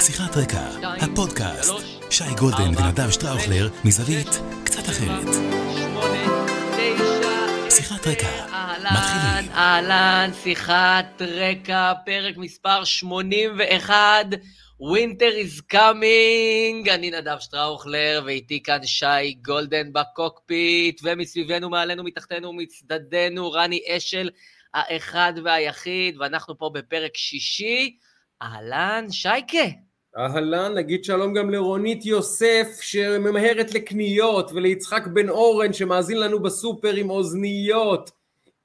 שיחת רקע, הפודקאסט, שי גולדן ונדב שטראוכלר מזווית קצת אחרת. שיחת רקע, מתחילים. אהלן, שיחת רקע, פרק מספר 81, Winter is coming, אני נדב שטראוכלר, ואיתי כאן שי גולדן בקוקפיט, ומסביבנו, מעלינו, מתחתנו, מצדדינו, רני אשל, האחד והיחיד, ואנחנו פה בפרק שישי. אהלן, שייקה. אהלן, נגיד שלום גם לרונית יוסף שממהרת לקניות וליצחק בן אורן שמאזין לנו בסופר עם אוזניות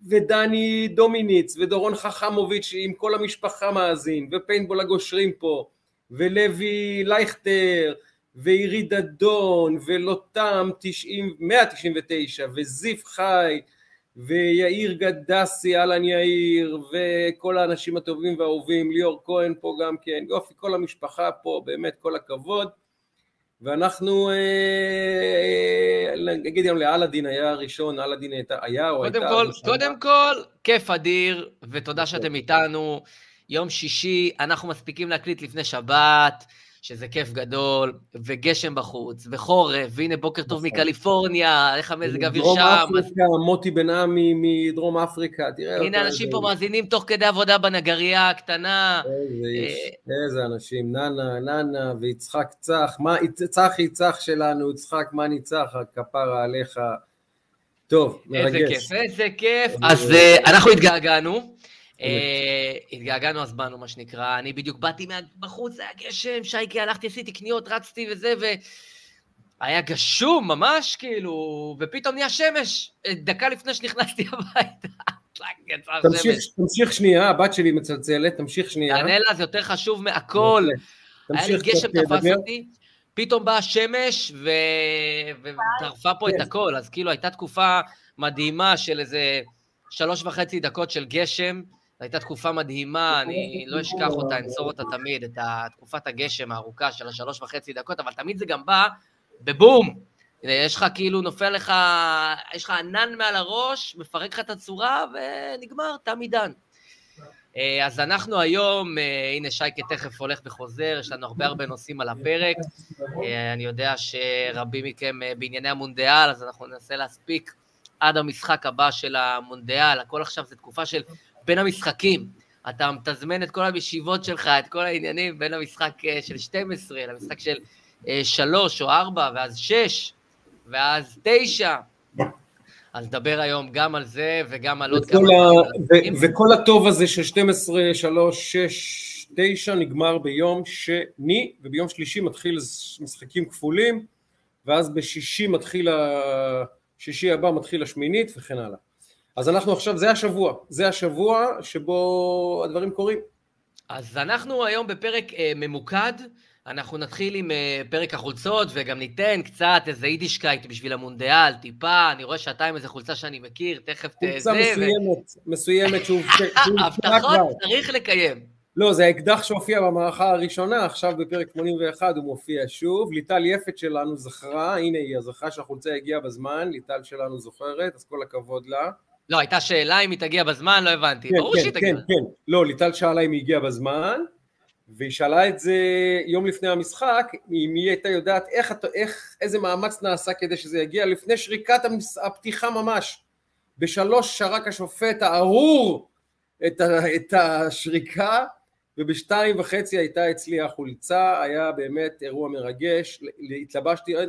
ודני דומיניץ ודורון חכמוביץ' עם כל המשפחה מאזין ופיינבול הגושרים פה ולוי לייכטר ועירי דדון ולוטם 90, 199 וזיף חי ויאיר גדסי, אהלן יאיר, וכל האנשים הטובים והאהובים, ליאור כהן פה גם כן, יופי, כל המשפחה פה, באמת כל הכבוד. ואנחנו, אה, נגיד גם לאלאדין היה הראשון, אלאדין היה או הייתה... כל, קודם כל, כיף אדיר, ותודה שאתם איתנו. יום שישי, אנחנו מספיקים להקליט לפני שבת. שזה כיף גדול, וגשם בחוץ, וחורף, והנה בוקר טוב מקליפורניה, איך המזג האוויר שם. דרום אפריקה, מוטי בן עמי מדרום אפריקה, תראה אותה. הנה אנשים פה מאזינים תוך כדי עבודה בנגרייה הקטנה. איזה איש, איזה אנשים, ננה, ננה, ויצחק צח, צחי צח שלנו, יצחק, מה ניצח, כפרה עליך. טוב, מרגש. איזה כיף, איזה כיף. אז אנחנו התגעגענו. אה, התגעגענו אז באנו, מה שנקרא, אני בדיוק באתי בחוץ, היה גשם, שייקי, הלכתי, עשיתי קניות, רצתי וזה, והיה גשום ממש, כאילו, ופתאום נהיה שמש, אה, דקה לפני שנכנסתי הביתה. תמשיך שנייה, הבת שלי מצלצלת, תמשיך שנייה. תענה לה, זה יותר חשוב מהכל. היה לי גשם תפס אותי, פתאום באה השמש וטרפה פה את הכל, אז כאילו הייתה תקופה מדהימה של איזה שלוש וחצי דקות של גשם, זו הייתה תקופה מדהימה, אני לא אשכח אותה, אנצור אותה תמיד, את תקופת הגשם הארוכה של השלוש וחצי דקות, אבל תמיד זה גם בא בבום. יש לך כאילו, נופל לך, יש לך ענן מעל הראש, מפרק לך את הצורה, ונגמר, תם עידן. אז אנחנו היום, הנה שייקה תכף הולך וחוזר, יש לנו הרבה הרבה נושאים על הפרק. אני יודע שרבים מכם בענייני המונדיאל, אז אנחנו ננסה להספיק עד המשחק הבא של המונדיאל. הכל עכשיו זה תקופה של בין המשחקים. אתה מתזמן את כל הישיבות שלך, את כל העניינים בין המשחק של 12 למשחק של 3 או 4, ואז 6, ואז 9. אז נדבר היום גם על זה וגם על עוד כמה... ו- וכל הטוב הזה של 12, 3, 6, 9 נגמר ביום שני, וביום שלישי מתחיל משחקים כפולים, ואז בשישי מתחיל, השישי הבא מתחיל השמינית וכן הלאה. אז אנחנו עכשיו, זה השבוע, זה השבוע שבו הדברים קורים. אז אנחנו היום בפרק אה, ממוקד, אנחנו נתחיל עם אה, פרק החולצות וגם ניתן קצת איזה יידישקייט בשביל המונדיאל, טיפה, אני רואה שאתה עם איזה חולצה שאני מכיר, תכף תזה. חולצה מסוימת, ו... מסוימת שהוא... הבטחות צריך לקיים. לא, זה האקדח שהופיע במערכה הראשונה, עכשיו בפרק 81 הוא מופיע שוב. ליטל יפת שלנו זכרה, הנה היא הזכירה שהחולצה הגיעה בזמן, ליטל שלנו זוכרת, אז כל הכבוד לה. לא, הייתה שאלה אם היא תגיע בזמן, לא הבנתי. כן, ברור כן, שהיא תגיע. כן, כן. לא, ליטל שאלה אם היא הגיעה בזמן, והיא שאלה את זה יום לפני המשחק, אם היא הייתה יודעת איך, איך, איזה מאמץ נעשה כדי שזה יגיע לפני שריקת הפתיחה ממש. בשלוש שרק השופט הארור את, ה, את השריקה, ובשתיים וחצי הייתה אצלי החולצה, היה באמת אירוע מרגש, התלבשתי, אני,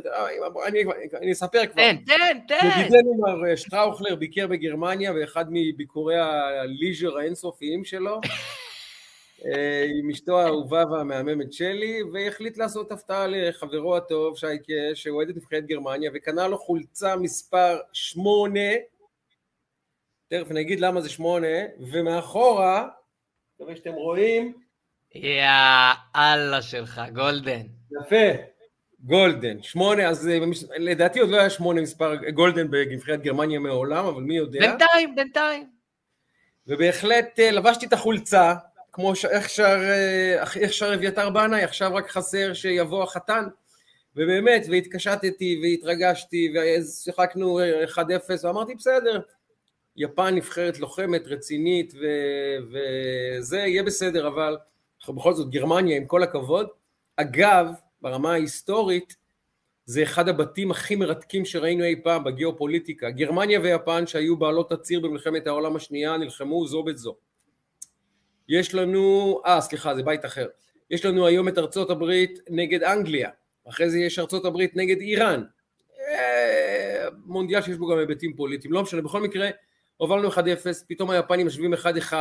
אני, אני אספר כבר. תן, תן, תן. ידידנו מר שטראוכלר ביקר בגרמניה באחד מביקורי הליז'ר האינסופיים שלו, עם אשתו האהובה והמהממת שלי, והחליט לעשות הפתעה לחברו הטוב, שייקה, שאוהד את נבחרת גרמניה, וקנה לו חולצה מספר שמונה, תכף נגיד למה זה שמונה, ומאחורה, מקווה שאתם רואים. יא אללה שלך, גולדן. יפה, גולדן. שמונה, אז לדעתי עוד לא היה שמונה מספר גולדן בנבחרת גרמניה מעולם, אבל מי יודע. בינתיים, בינתיים. ובהחלט לבשתי את החולצה, כמו ש... איך שר, איך שר אביתר בנאי, עכשיו רק חסר שיבוא החתן. ובאמת, והתקשטתי והתרגשתי, ושיחקנו 1-0, ואמרתי, בסדר, יפן נבחרת לוחמת, רצינית, ו... וזה יהיה בסדר, אבל בכל זאת גרמניה, עם כל הכבוד, אגב, ברמה ההיסטורית, זה אחד הבתים הכי מרתקים שראינו אי פעם בגיאופוליטיקה. גרמניה ויפן שהיו בעלות הציר במלחמת העולם השנייה נלחמו זו בזו. יש לנו, אה סליחה זה בית אחר, יש לנו היום את ארצות הברית נגד אנגליה, אחרי זה יש ארצות הברית נגד איראן, אה, מונדיאל שיש בו גם היבטים פוליטיים, לא משנה, בכל מקרה הובלנו 1-0, פתאום היפנים משווים 1-1,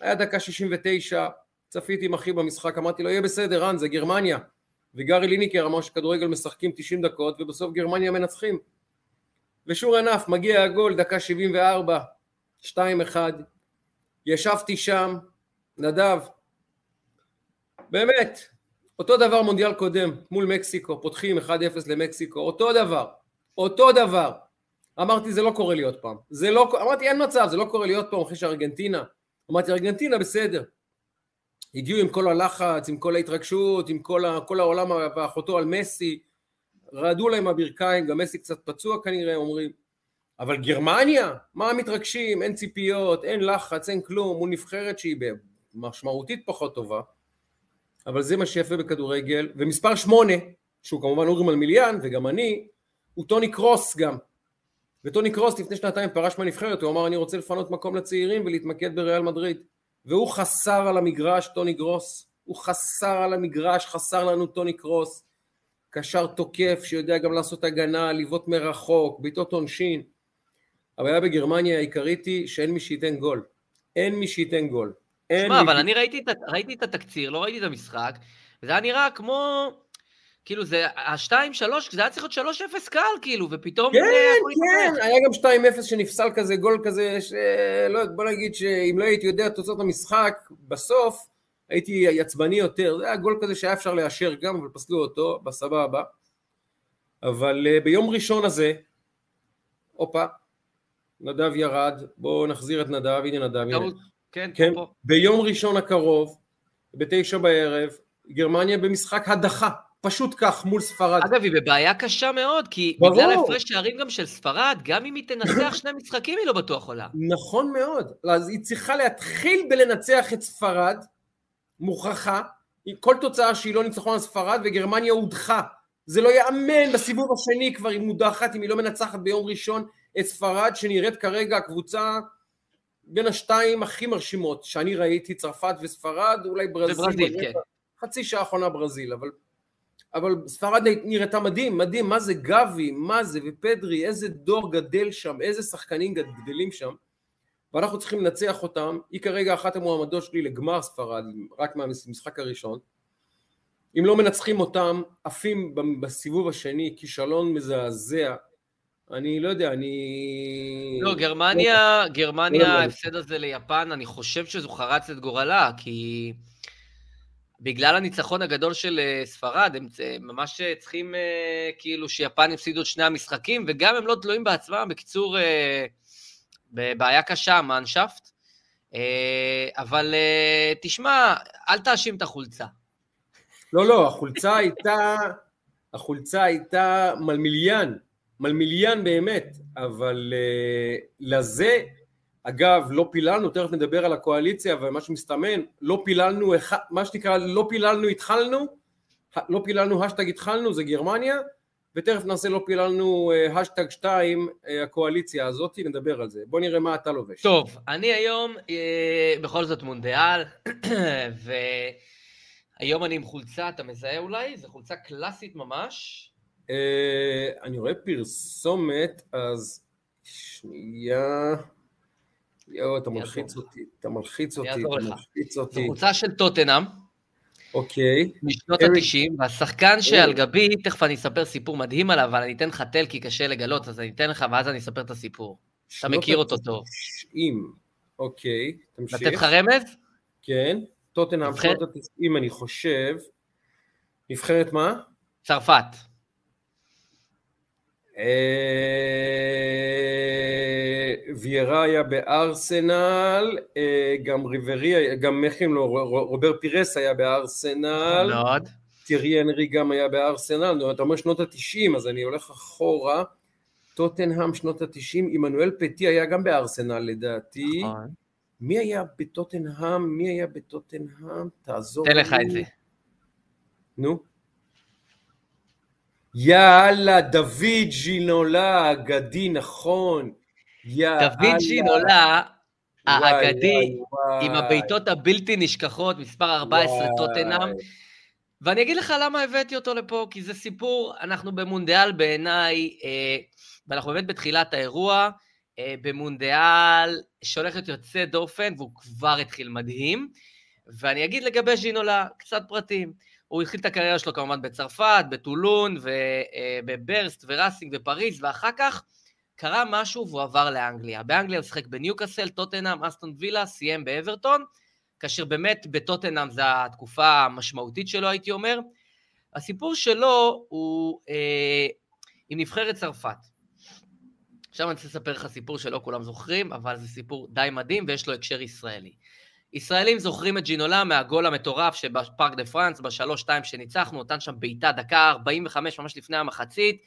היה דקה 69, צפיתי עם אחי במשחק, אמרתי לו יהיה בסדר רן זה גרמניה, וגארי ליניקר אמר שכדורגל משחקים 90 דקות ובסוף גרמניה מנצחים. ושור ענף מגיע הגול דקה 74 2-1 ישבתי שם נדב. באמת אותו דבר מונדיאל קודם מול מקסיקו פותחים 1-0 למקסיקו אותו דבר אותו דבר אמרתי זה לא קורה לי עוד פעם. זה לא אמרתי אין מצב זה לא קורה לי עוד פעם אחרי שארגנטינה. אמרתי ארגנטינה בסדר. הגיעו עם כל הלחץ, עם כל ההתרגשות, עם כל, ה, כל העולם ואחותו על מסי, רעדו להם הברכיים, גם מסי קצת פצוע כנראה אומרים, אבל גרמניה? מה מתרגשים? אין ציפיות, אין לחץ, אין כלום, מול נבחרת שהיא משמעותית פחות טובה, אבל זה מה שיפה בכדורגל, ומספר שמונה, שהוא כמובן אורי מלמיליאן וגם אני, הוא טוני קרוס גם, וטוני קרוס לפני שנתיים פרש מהנבחרת, הוא אמר אני רוצה לפנות מקום לצעירים ולהתמקד בריאל מדריד והוא חסר על המגרש טוני גרוס, הוא חסר על המגרש, חסר לנו טוני קרוס, קשר תוקף שיודע גם לעשות הגנה, לבעוט מרחוק, בעיטות עונשין. הבעיה בגרמניה העיקרית היא שאין מי שייתן גול. אין מי שייתן גול. שמע, אבל אני ראיתי, ראיתי את התקציר, לא ראיתי את המשחק, וזה היה נראה כמו כאילו זה, השתיים, שלוש, זה היה צריך להיות שלוש אפס קל, כאילו, ופתאום... כן, כן, היה גם שתיים אפס שנפסל כזה, גול כזה, שלא יודע, בוא נגיד שאם לא הייתי יודע את תוצאות המשחק, בסוף הייתי עצבני יותר, זה היה גול כזה שהיה אפשר לאשר גם, אבל פסלו אותו, בסבבה. אבל uh, ביום ראשון הזה, הופה, נדב ירד, בואו נחזיר את נדב, הנה נדב, הנה. כן, כן, ביום ראשון הקרוב, בתשע בערב, גרמניה במשחק הדחה. פשוט כך מול ספרד. אגב, היא בבעיה קשה מאוד, כי ברור. בגלל הפרש שערים גם של ספרד, גם אם היא תנצח שני משחקים היא לא בטוח עולה. נכון מאוד. אז היא צריכה להתחיל בלנצח את ספרד, מוכרחה, כל תוצאה שהיא לא ניצחון על ספרד, וגרמניה הודחה. זה לא ייאמן בסיבוב השני כבר היא מודחת, אם היא לא מנצחת ביום ראשון את ספרד, שנראית כרגע הקבוצה בין השתיים הכי מרשימות שאני ראיתי, צרפת וספרד, אולי ברזיל. וברזיל, כן. חצי שעה האחרונה ברזיל, אבל אבל ספרד נראתה מדהים, מדהים, מה זה גבי, מה זה, ופדרי, איזה דור גדל שם, איזה שחקנים גדלים שם, ואנחנו צריכים לנצח אותם, היא כרגע אחת המועמדות שלי לגמר ספרד, רק מהמשחק הראשון, אם לא מנצחים אותם, עפים בסיבוב השני, כישלון מזעזע, אני לא יודע, אני... לא, גרמניה, גרמניה, ההפסד הזה ליפן, אני חושב שזו חרץ את גורלה, כי... בגלל הניצחון הגדול של אה, ספרד, הם ממש אה, צריכים אה, כאילו שיפן יפסידו את שני המשחקים, וגם הם לא תלויים בעצמם, בקיצור, בבעיה קשה, מאנשפט. אבל תשמע, אל תאשים את החולצה. לא, לא, החולצה הייתה, החולצה הייתה מלמיליאן, מלמיליאן באמת, אבל לזה אגב, לא פיללנו, תכף נדבר על הקואליציה ומה שמסתמן, לא פיללנו, מה שנקרא, לא פיללנו התחלנו, לא פיללנו השטג התחלנו, זה גרמניה, ותכף נעשה לא פיללנו השטג שתיים, הקואליציה הזאת, נדבר על זה. בוא נראה מה אתה לובש. טוב, אני היום אה, בכל זאת מונדיאל, והיום אני עם חולצה, אתה מזהה אולי? זו חולצה קלאסית ממש. אה, אני רואה פרסומת, אז שנייה... יואו, אתה מלחיץ אותי, אתה מלחיץ אותי, אתה מלחיץ אותי. זו קבוצה של טוטנאם. אוקיי. משנות ה-90, והשחקן שעל גבי, תכף אני אספר סיפור מדהים עליו, אבל אני אתן לך תל כי קשה לגלות, אז אני אתן לך ואז אני אספר את הסיפור. אתה מכיר אותו טוב. 90, אוקיי, תמשיך. לתת לך רמז? כן, טוטנאם שנות ה-90 אני חושב. נבחרת מה? צרפת. ויירה היה בארסנל, אה, גם ריברי, גם איך קוראים לו, רובר פירס היה בארסנל. טירי הנרי גם היה בארסנל, אתה אומר שנות התשעים, אז אני הולך אחורה, טוטנהאם שנות התשעים, עמנואל פטי היה גם בארסנל לדעתי, נכון. מי היה בטוטנהאם? מי היה בטוטנהאם? תעזור לי. תן לך את זה. נו. יאללה, דוד ג'ינולה האגדי, נכון. יאללה. דוד ג'ינולה האגדי, עם הבעיטות הבלתי נשכחות, מספר 14 טוטנאם. ואני אגיד לך למה הבאתי אותו לפה, כי זה סיפור, אנחנו במונדיאל בעיניי, אה, ואנחנו באמת בתחילת האירוע, אה, במונדיאל שהולך להיות יוצא דופן, והוא כבר התחיל מדהים. ואני אגיד לגבי ז'ינולה קצת פרטים. הוא התחיל את הקריירה שלו כמובן בצרפת, בטולון, ובברסט, וראסינג, ופריז, ואחר כך קרה משהו והוא עבר לאנגליה. באנגליה הוא שיחק בניוקאסל, טוטנאם, אסטון וילה, סיים באברטון, כאשר באמת בטוטנאם זו התקופה המשמעותית שלו, הייתי אומר. הסיפור שלו הוא אה, עם נבחרת צרפת. עכשיו אני רוצה לספר לך סיפור שלא כולם זוכרים, אבל זה סיפור די מדהים ויש לו הקשר ישראלי. ישראלים זוכרים את ג'ינולה מהגול המטורף שבפארק דה פרנס, בשלוש-שתיים שניצחנו, נתן שם בעיטה דקה 45 ממש לפני המחצית,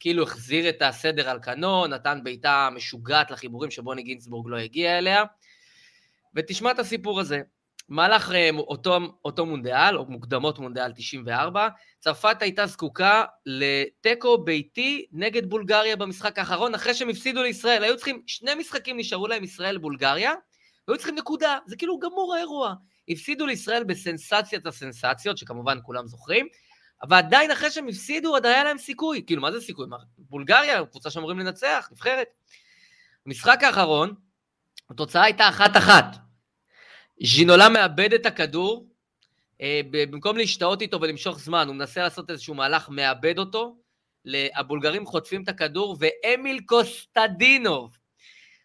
כאילו החזיר את הסדר על כנו, נתן בעיטה משוגעת לחיבורים שבוני גינצבורג לא הגיע אליה. ותשמע את הסיפור הזה. מהלך אה, אותו, אותו מונדיאל, או מוקדמות מונדיאל 94, צרפת הייתה זקוקה לתיקו ביתי נגד בולגריה במשחק האחרון, אחרי שהם הפסידו לישראל. היו צריכים, שני משחקים נשארו להם ישראל-בולגריה, והיו צריכים נקודה, זה כאילו גמור האירוע. הפסידו לישראל בסנסציית הסנסציות, שכמובן כולם זוכרים, אבל עדיין אחרי שהם הפסידו, עוד היה להם סיכוי. כאילו, מה זה סיכוי? מה, בולגריה, קבוצה שאמורים לנצח, נבחרת. במשחק האחרון, התוצאה הייתה אחת-אחת. ז'ינולה מאבד את הכדור, אה, במקום להשתאות איתו ולמשוך זמן, הוא מנסה לעשות איזשהו מהלך, מאבד אותו, הבולגרים חוטפים את הכדור, ואמיל קוסטדינוב,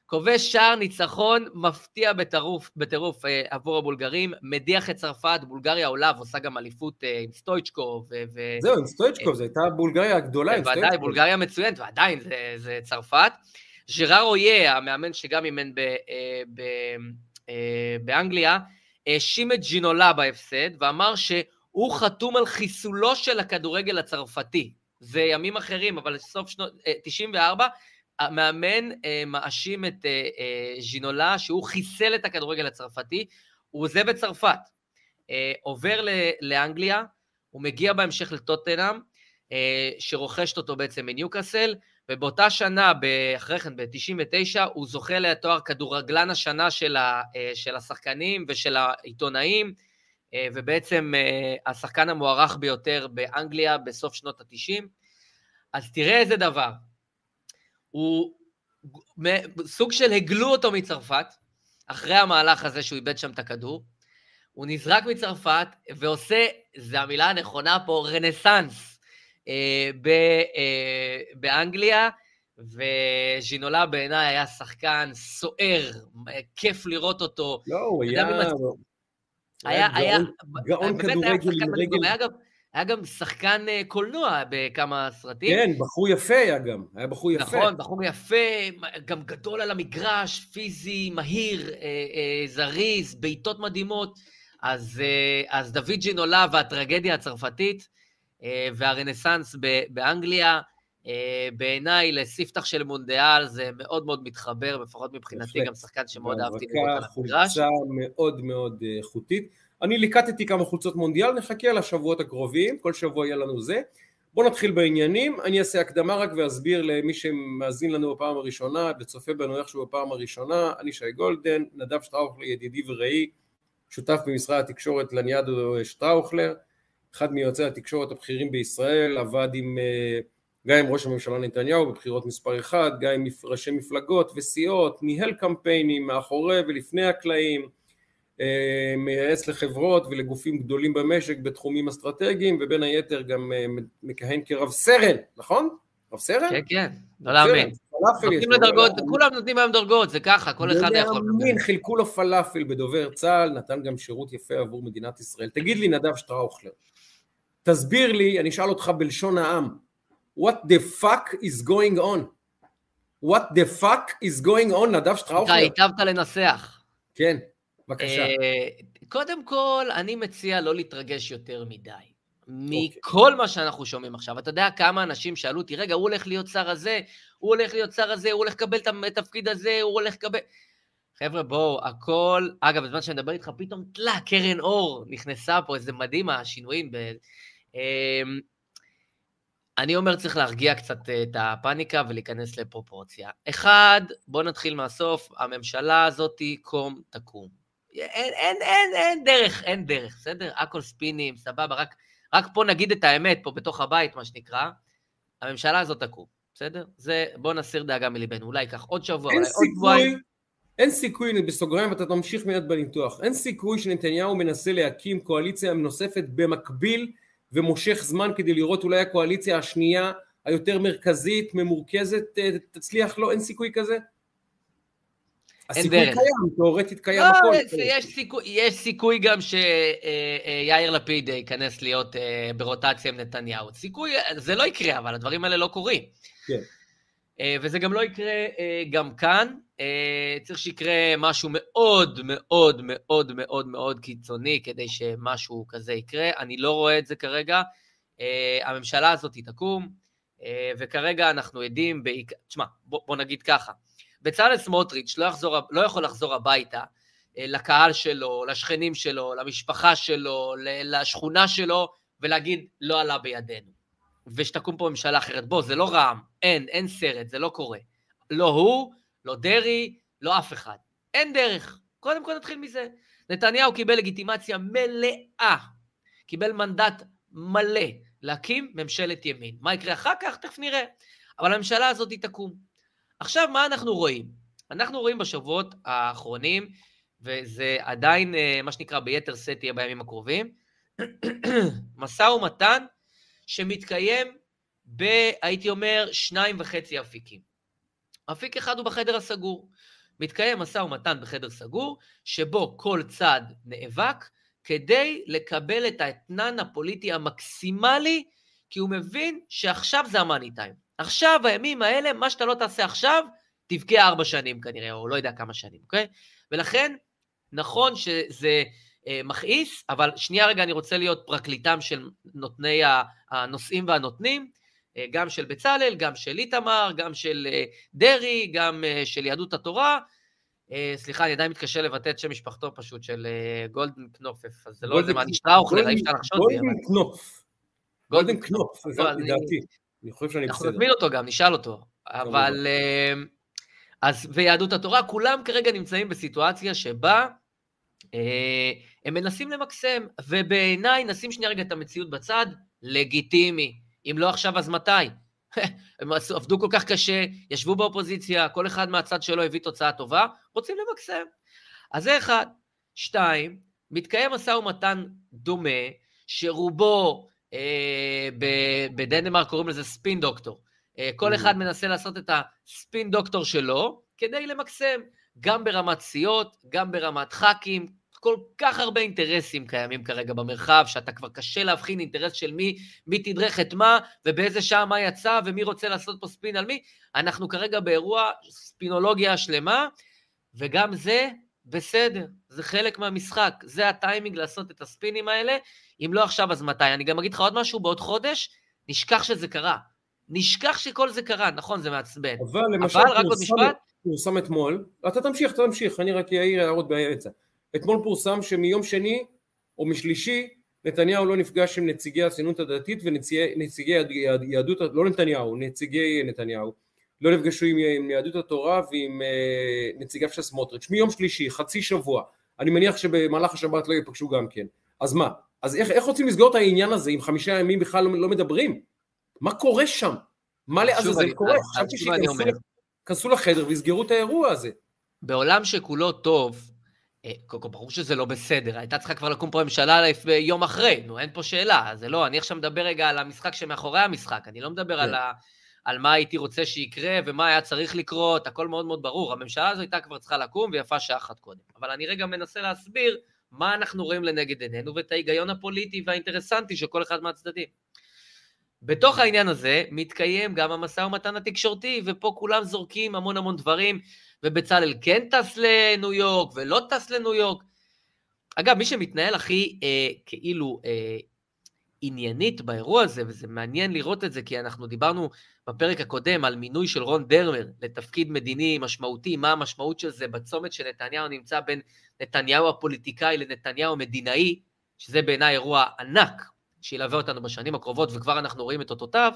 כובש שער ניצחון מפתיע בטירוף, בטירוף אה, עבור הבולגרים, מדיח את צרפת, בולגריה עולה ועושה גם אליפות אה, עם סטויצ'קוב. ו... זהו, עם סטויצ'קוב, זו הייתה בולגריה הגדולה עם סטויצ'קוב. ודאי, בולגריה מצוינת, ועדיין זה, זה צרפת. ז'רר אויה, המאמן שגם אימן ב, אה, ב, אה, באנגליה, האשים את ג'ינולה בהפסד, ואמר שהוא חתום על חיסולו של הכדורגל הצרפתי. זה ימים אחרים, אבל סוף שנות... 94, אה, המאמן אה, מאשים את אה, אה, ז'ינולה שהוא חיסל את הכדורגל הצרפתי, הוא עוזב את צרפת, אה, עובר ל- לאנגליה, הוא מגיע בהמשך לטוטנאם, אה, שרוכשת אותו בעצם מניוקאסל, ובאותה שנה, אחרי כן, ב-99, הוא זוכה לתואר כדורגלן השנה של, ה, אה, של השחקנים ושל העיתונאים, אה, ובעצם אה, השחקן המוערך ביותר באנגליה בסוף שנות ה-90. אז תראה איזה דבר, הוא סוג של הגלו אותו מצרפת, אחרי המהלך הזה שהוא איבד שם את הכדור, הוא נזרק מצרפת ועושה, זו המילה הנכונה פה, רנסאנס אה, ב, אה, באנגליה, וז'ינולה בעיניי היה שחקן סוער, כיף לראות אותו. לא, הוא היה... היה, היה, גאון כדורגל, היה גם, היה גם שחקן אה, קולנוע בכמה סרטים. כן, בחור יפה היה גם, היה בחור יפה. נכון, בחור יפה, גם גדול על המגרש, פיזי, מהיר, אה, אה, זריז, בעיטות מדהימות. אז, אז דוד ג'ינולה והטרגדיה הצרפתית והרנסאנס באנגליה, בעיניי לספתח של מונדיאל זה מאוד מאוד מתחבר, לפחות מבחינתי, גם שחקן שמאוד אהבתי לראות על המגרש. חולצה מאוד מאוד איכותית. אני ליקטתי כמה חולצות מונדיאל, נחכה לשבועות הקרובים, כל שבוע יהיה לנו זה. בואו נתחיל בעניינים, אני אעשה הקדמה רק ואסביר למי שמאזין לנו בפעם הראשונה וצופה בנו איכשהו בפעם הראשונה, אני שי גולדן, נדב שטראוכלר ידידי ורעי, שותף במשרד התקשורת לניאדו שטראוכלר, אחד מיועצי התקשורת הבכירים בישראל, עבד עם, אה, גם עם ראש הממשלה נתניהו בבחירות מספר אחד, גם עם ראשי מפלגות וסיעות, ניהל קמפיינים מאחורי ולפני הקלעים, מייעץ לחברות ולגופים גדולים במשק בתחומים אסטרטגיים ובין היתר גם אה, מכהן כרב סרן, נכון? רב סרן? כן, כן, לא להאמין. נותנים לדרגות, כולם נותנים היום דרגות, זה ככה, כל אחד יכול. לא להאמין, חילקו לו פלאפל בדובר צה"ל, נתן גם שירות יפה עבור מדינת ישראל. תגיד לי, נדב שטראוכלר, תסביר לי, אני אשאל אותך בלשון העם, what the fuck is going on? what the fuck is going on, נדב שטראוכלר? אתה היטבת לנסח. כן. בבקשה. אה, קודם כל, אני מציע לא להתרגש יותר מדי. מכל אוקיי. מה שאנחנו שומעים עכשיו. אתה יודע כמה אנשים שאלו אותי, רגע, הוא הולך להיות שר הזה, הוא הולך להיות שר הזה, הוא הולך לקבל את התפקיד הזה, הוא הולך לקבל... חבר'ה, בואו, הכל... אגב, בזמן שאני מדבר איתך, פתאום, תלה, קרן אור נכנסה פה, איזה מדהים השינויים. ב... אמ, אני אומר צריך להרגיע קצת את הפאניקה ולהיכנס לפרופורציה. אחד, בואו נתחיל מהסוף, הממשלה הזאת קום תקום. אין, אין, אין, אין דרך, אין דרך, בסדר? הכל ספינים, סבבה, רק, רק פה נגיד את האמת, פה בתוך הבית, מה שנקרא, הממשלה הזאת תקום, בסדר? זה, בואו נסיר דאגה מליבנו, אולי ייקח עוד שבוע, אולי עוד שבועיים. אין סיכוי, בסוגריים, ואתה תמשיך מיד בניתוח, אין סיכוי שנתניהו מנסה להקים קואליציה נוספת במקביל ומושך זמן כדי לראות אולי הקואליציה השנייה היותר מרכזית, ממורכזת, אה, תצליח, לא, אין סיכוי כזה? הסיכוי קיים, תאורטית קיים לא, הכל. יש סיכוי, יש סיכוי גם שיאיר לפיד ייכנס להיות אה, ברוטציה עם נתניהו. סיכוי, זה לא יקרה, אבל הדברים האלה לא קורים. כן. אה, וזה גם לא יקרה גם כאן. צריך שיקרה משהו מאוד מאוד מאוד מאוד מאוד קיצוני כדי שמשהו כזה יקרה. אני לא רואה את זה כרגע. הממשלה הזאת תקום, וכרגע אנחנו עדים, תשמע, בוא, בוא נגיד ככה, בצלאל סמוטריץ' לא, יחזור, לא יכול לחזור הביתה אה, לקהל שלו, לשכנים שלו, למשפחה שלו, לשכונה שלו, ולהגיד, לא עלה בידינו. ושתקום פה ממשלה אחרת. בוא, זה לא רע"מ, אין, אין סרט, זה לא קורה. לא הוא, לא דרעי, לא אף אחד. אין דרך. קודם כל נתחיל מזה. נתניהו קיבל לגיטימציה מלאה, קיבל מנדט מלא להקים ממשלת ימין. מה יקרה אחר כך? תכף נראה. אבל הממשלה הזאת תקום. עכשיו, מה אנחנו רואים? אנחנו רואים בשבועות האחרונים, וזה עדיין, אה, מה שנקרא, ביתר שאת יהיה בימים הקרובים, משא ומתן שמתקיים ב, הייתי אומר, שניים וחצי אפיקים. אפיק אחד הוא בחדר הסגור. מתקיים משא ומתן בחדר סגור, שבו כל צד נאבק כדי לקבל את האתנן הפוליטי המקסימלי, כי הוא מבין שעכשיו זה המאני טיים. עכשיו, הימים האלה, מה שאתה לא תעשה עכשיו, תבכה ארבע שנים כנראה, או לא יודע כמה שנים, אוקיי? ולכן, נכון שזה אה, מכעיס, אבל שנייה רגע, אני רוצה להיות פרקליטם של נותני הנושאים והנותנים, אה, גם של בצלאל, גם של איתמר, גם של אה, דרעי, גם אה, של יהדות התורה. אה, סליחה, אני עדיין מתקשה לבטא את שם משפחתו פשוט, של אה, גולדן קנופף, אז זה לא איזה מה, שטראוכלר, אי אפשר לחשוד בי. גולדן קנופ. גולדן קנופ, זה לדעתי. אני חושב שאני בסדר. אנחנו נזמין אותו גם, נשאל אותו. אבל... אמ, אז ויהדות התורה, כולם כרגע נמצאים בסיטואציה שבה אה, הם מנסים למקסם, ובעיניי, נשים שנייה רגע את המציאות בצד, לגיטימי. אם לא עכשיו, אז מתי? הם עבדו כל כך קשה, ישבו באופוזיציה, כל אחד מהצד שלו הביא תוצאה טובה, רוצים למקסם. אז זה אחד. שתיים, מתקיים משא ומתן דומה, שרובו בדנמרק קוראים לזה ספין דוקטור. אה, כל אחד mm. מנסה לעשות את הספין דוקטור שלו כדי למקסם, גם ברמת סיעות, גם ברמת ח"כים, כל כך הרבה אינטרסים קיימים כרגע במרחב, שאתה כבר קשה להבחין אינטרס של מי, מי תדרך את מה, ובאיזה שעה מה יצא, ומי רוצה לעשות פה ספין על מי. אנחנו כרגע באירוע ספינולוגיה שלמה, וגם זה בסדר, זה חלק מהמשחק, זה הטיימינג לעשות את הספינים האלה, אם לא עכשיו אז מתי? אני גם אגיד לך עוד משהו, בעוד חודש, נשכח שזה קרה. נשכח שכל זה קרה, נכון, זה מעצבן. אבל למשל, אבל, רק עוד משפט. פורסם אתמול, אתה תמשיך, אתה תמשיך, אני רק אעיר הערות באמצע. אתמול פורסם שמיום שני או משלישי נתניהו לא נפגש עם נציגי הציונות הדתית ונציגי יהדות, לא נתניהו, נציגי נתניהו, לא נפגשו עם, עם יהדות התורה ועם uh, נציגיו של סמוטריץ', מיום שלישי, חצי שבוע, אני מניח שבמהלך השבת לא ייפגשו גם כן, אז מה? אז איך, איך רוצים לסגור את העניין הזה אם חמישה ימים בכלל לא, לא מדברים? מה קורה שם? מה לעזאזל קורה? חשבתי שייכנסו לחדר ויסגרו את האירוע הזה. בעולם שכולו טוב, אה, קודם כל ברור שזה לא בסדר, הייתה צריכה כבר לקום פה ממשלה יום אחרי, נו אין פה שאלה, זה לא, אני עכשיו מדבר רגע על המשחק שמאחורי המשחק, אני לא מדבר על, כן. ה, על מה הייתי רוצה שיקרה ומה היה צריך לקרות, הכל מאוד מאוד ברור, הממשלה הזו הייתה כבר צריכה לקום ויפה שעה אחת קודם, אבל אני רגע מנסה להסביר מה אנחנו רואים לנגד עינינו ואת ההיגיון הפוליטי והאינטרסנטי של כל אחד מהצדדים. בתוך העניין הזה מתקיים גם המשא ומתן התקשורתי, ופה כולם זורקים המון המון דברים, ובצלאל כן טס לניו יורק ולא טס לניו יורק. אגב, מי שמתנהל הכי אה, כאילו אה, עניינית באירוע הזה, וזה מעניין לראות את זה, כי אנחנו דיברנו בפרק הקודם על מינוי של רון דרמר לתפקיד מדיני משמעותי, מה המשמעות של זה בצומת שנתניהו נמצא בין נתניהו הפוליטיקאי לנתניהו המדינאי, שזה בעיניי אירוע ענק, שילווה אותנו בשנים הקרובות, וכבר אנחנו רואים את אותותיו,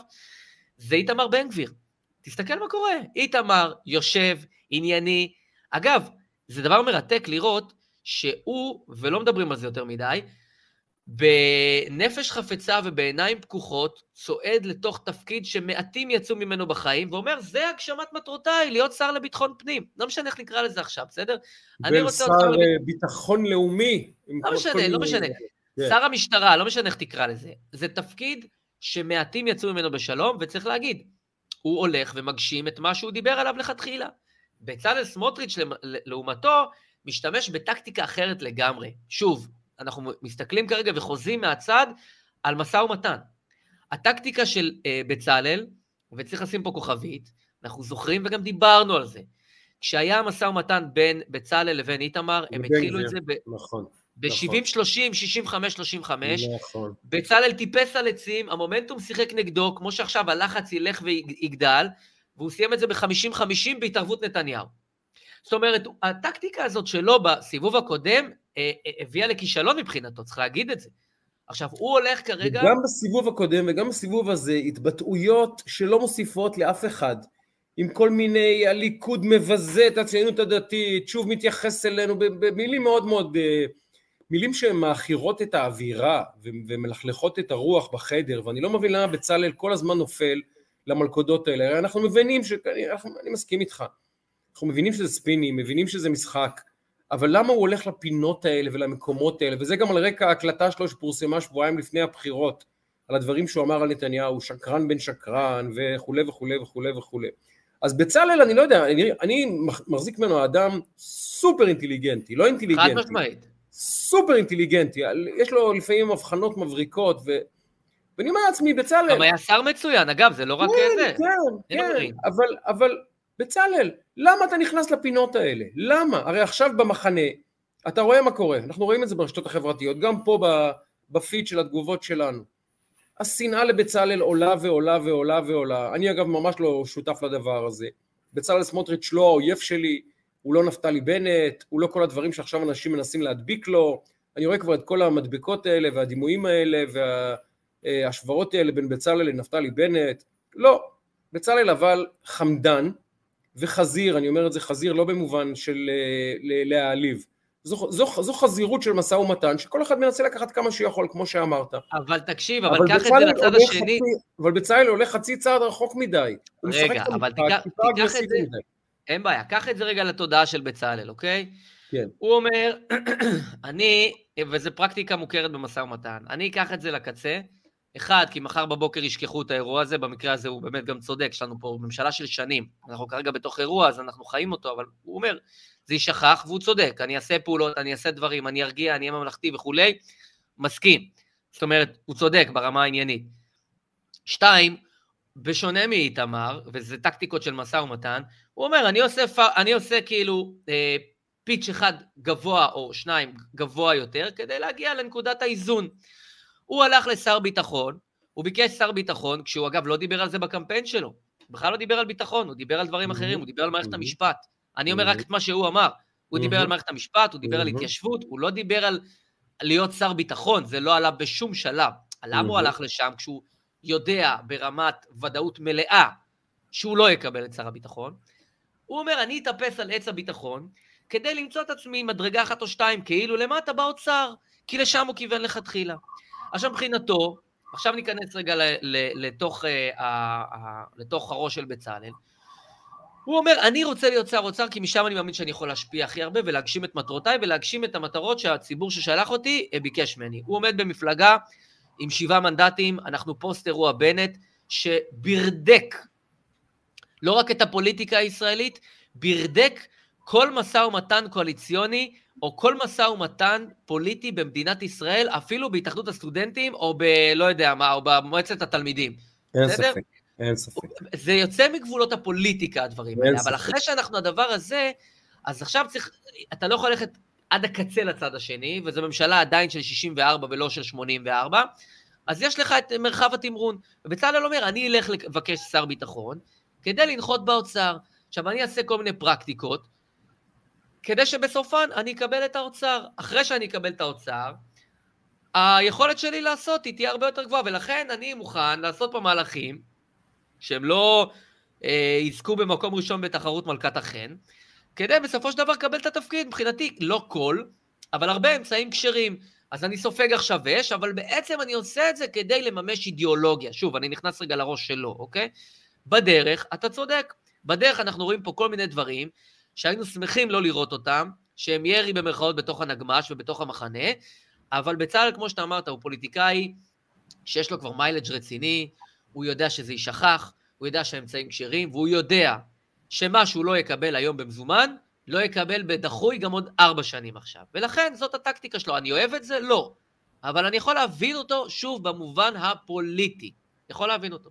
זה איתמר בן גביר. תסתכל מה קורה. איתמר יושב, ענייני. אגב, זה דבר מרתק לראות שהוא, ולא מדברים על זה יותר מדי, בנפש חפצה ובעיניים פקוחות, צועד לתוך תפקיד שמעטים יצאו ממנו בחיים, ואומר, זה הגשמת מטרותיי, להיות שר לביטחון פנים. לא משנה איך נקרא לזה עכשיו, בסדר? אני רוצה שר לביטחון לאומי. לא משנה, לא משנה. כן. שר המשטרה, לא משנה איך תקרא לזה. זה תפקיד שמעטים יצאו ממנו בשלום, וצריך להגיד, הוא הולך ומגשים את מה שהוא דיבר עליו לכתחילה. בצלאל סמוטריץ', לעומתו, משתמש בטקטיקה אחרת לגמרי. שוב, אנחנו מסתכלים כרגע וחוזים מהצד על משא ומתן. הטקטיקה של uh, בצלאל, וצריך לשים פה כוכבית, אנחנו זוכרים וגם דיברנו על זה. כשהיה משא ומתן בין בצלאל לבין איתמר, הם התחילו את זה ב... נכון. ב-70-30, 65-35. נכון. בצלאל טיפס על עצים, המומנטום שיחק נגדו, כמו שעכשיו הלחץ ילך ויגדל, והוא סיים את זה ב-50-50 בהתערבות נתניהו. זאת אומרת, הטקטיקה הזאת שלו בסיבוב הקודם אה, אה, הביאה לכישלון מבחינתו, צריך להגיד את זה. עכשיו, הוא הולך כרגע... גם בסיבוב הקודם וגם בסיבוב הזה, התבטאויות שלא מוסיפות לאף אחד. עם כל מיני, הליכוד מבזה את הציונות הדתית, שוב מתייחס אלינו במילים מאוד מאוד, אה, מילים שהן את האווירה ומלכלכות את הרוח בחדר, ואני לא מבין למה בצלאל כל הזמן נופל למלכודות האלה. אנחנו מבינים, ש... אני מסכים איתך, אנחנו מבינים שזה ספינים, מבינים שזה משחק, אבל למה הוא הולך לפינות האלה ולמקומות האלה, וזה גם על רקע ההקלטה שלו שפורסמה שבועיים לפני הבחירות, על הדברים שהוא אמר על נתניהו, שקרן בן שקרן וכולי וכולי וכולי וכולי. אז בצלאל, אני לא יודע, אני, אני מחזיק ממנו אדם סופר אינטליגנטי, לא אינטליגנטי. חד משמעית. סופר אינטליגנטי, יש לו לפעמים הבחנות מבריקות, ו... ואני אומר לעצמי, בצלאל... גם היה שר מצוין, אגב, זה לא רק כן, זה. כן, כן, אבל, אבל בצלאל, למה אתה נכנס לפינות האלה? למה? הרי עכשיו במחנה, אתה רואה מה קורה, אנחנו רואים את זה ברשתות החברתיות, גם פה בפיד של התגובות שלנו. השנאה לבצלאל עולה ועולה ועולה ועולה. אני אגב ממש לא שותף לדבר הזה. בצלאל סמוטריץ' לא האויב שלי, הוא לא נפתלי בנט, הוא לא כל הדברים שעכשיו אנשים מנסים להדביק לו. אני רואה כבר את כל המדבקות האלה והדימויים האלה וההשוואות האלה בין בצלאל לנפתלי בנט. לא, בצלאל אבל חמדן, וחזיר, אני אומר את זה חזיר לא במובן של אה, להעליב, זו, זו, זו חזירות של משא ומתן, שכל אחד מנסה לקחת כמה שיכול, כמו שאמרת. אבל תקשיב, אבל, אבל קח את זה לצד השני. חצי, אבל בצלאל הולך חצי צעד רחוק מדי. רגע, אבל תיקח, תיקח את זה, מדי. אין בעיה, קח את זה רגע לתודעה של בצלאל, אוקיי? כן. הוא אומר, אני, וזו פרקטיקה מוכרת במשא ומתן, אני אקח את זה לקצה, אחד, כי מחר בבוקר ישכחו את האירוע הזה, במקרה הזה הוא באמת גם צודק, יש לנו פה ממשלה של שנים, אנחנו כרגע בתוך אירוע, אז אנחנו חיים אותו, אבל הוא אומר, זה יישכח, והוא צודק, אני אעשה פעולות, אני אעשה דברים, אני ארגיע, אני אהיה ממלכתי וכולי, מסכים. זאת אומרת, הוא צודק ברמה העניינית. שתיים, בשונה מאיתמר, וזה טקטיקות של משא ומתן, הוא אומר, אני עושה, אני עושה כאילו אה, פיץ' אחד גבוה או שניים גבוה יותר, כדי להגיע לנקודת האיזון. הוא הלך לשר ביטחון, הוא ביקש שר ביטחון, כשהוא אגב לא דיבר על זה בקמפיין שלו, בכלל לא דיבר על ביטחון, הוא דיבר על דברים אחרים, הוא דיבר על מערכת המשפט. אני אומר רק את מה שהוא אמר. הוא דיבר על מערכת המשפט, הוא דיבר על התיישבות, הוא לא דיבר על להיות שר ביטחון, זה לא עלה בשום שלב. למה הוא הלך לשם כשהוא יודע ברמת ודאות מלאה שהוא לא יקבל את שר הביטחון? הוא אומר, אני אתאפס על עץ הביטחון כדי למצוא את עצמי מדרגה אחת או שתיים כאילו למטה באוצר, כי לשם הוא כיוון לכתחילה. עכשיו מבחינתו, עכשיו ניכנס רגע ל, ל, לתוך, uh, uh, לתוך הראש של בצלאל. הוא אומר, אני רוצה להיות שר אוצר כי משם אני מאמין שאני יכול להשפיע הכי הרבה ולהגשים את מטרותיי ולהגשים את המטרות שהציבור ששלח אותי אה, ביקש ממני. הוא עומד במפלגה עם שבעה מנדטים, אנחנו פוסט אירוע בנט, שברדק לא רק את הפוליטיקה הישראלית, ברדק כל משא ומתן קואליציוני או כל משא ומתן פוליטי במדינת ישראל, אפילו בהתאחדות הסטודנטים, או ב... לא יודע מה, או במועצת התלמידים. אין בסדר? ספק, אין ספק. זה יוצא מגבולות הפוליטיקה, הדברים האלה, אבל אחרי שאנחנו הדבר הזה, אז עכשיו צריך, אתה לא יכול ללכת עד הקצה לצד השני, וזו ממשלה עדיין של 64 ולא של 84, אז יש לך את מרחב התמרון. ובצלאל אומר, אני אלך לבקש שר ביטחון, כדי לנחות באוצר. עכשיו, אני אעשה כל מיני פרקטיקות, כדי שבסופן אני אקבל את האוצר. אחרי שאני אקבל את האוצר, היכולת שלי לעשות היא תהיה הרבה יותר גבוהה, ולכן אני מוכן לעשות פה מהלכים שהם לא אה, יזכו במקום ראשון בתחרות מלכת החן, כדי בסופו של דבר לקבל את התפקיד. מבחינתי, לא כל, אבל הרבה אמצעים כשרים. אז אני סופג עכשיו אש, אבל בעצם אני עושה את זה כדי לממש אידיאולוגיה. שוב, אני נכנס רגע לראש שלו, אוקיי? בדרך, אתה צודק. בדרך אנחנו רואים פה כל מיני דברים שהיינו שמחים לא לראות אותם, שהם ירי במרכאות בתוך הנגמ"ש ובתוך המחנה, אבל בצלאל, כמו שאתה אמרת, הוא פוליטיקאי שיש לו כבר מיילג' רציני, הוא יודע שזה יישכח, הוא יודע שהאמצעים כשרים, והוא יודע שמה שהוא לא יקבל היום במזומן, לא יקבל בדחוי גם עוד ארבע שנים עכשיו. ולכן זאת הטקטיקה שלו. אני אוהב את זה? לא. אבל אני יכול להבין אותו, שוב, במובן הפוליטי. יכול להבין אותו.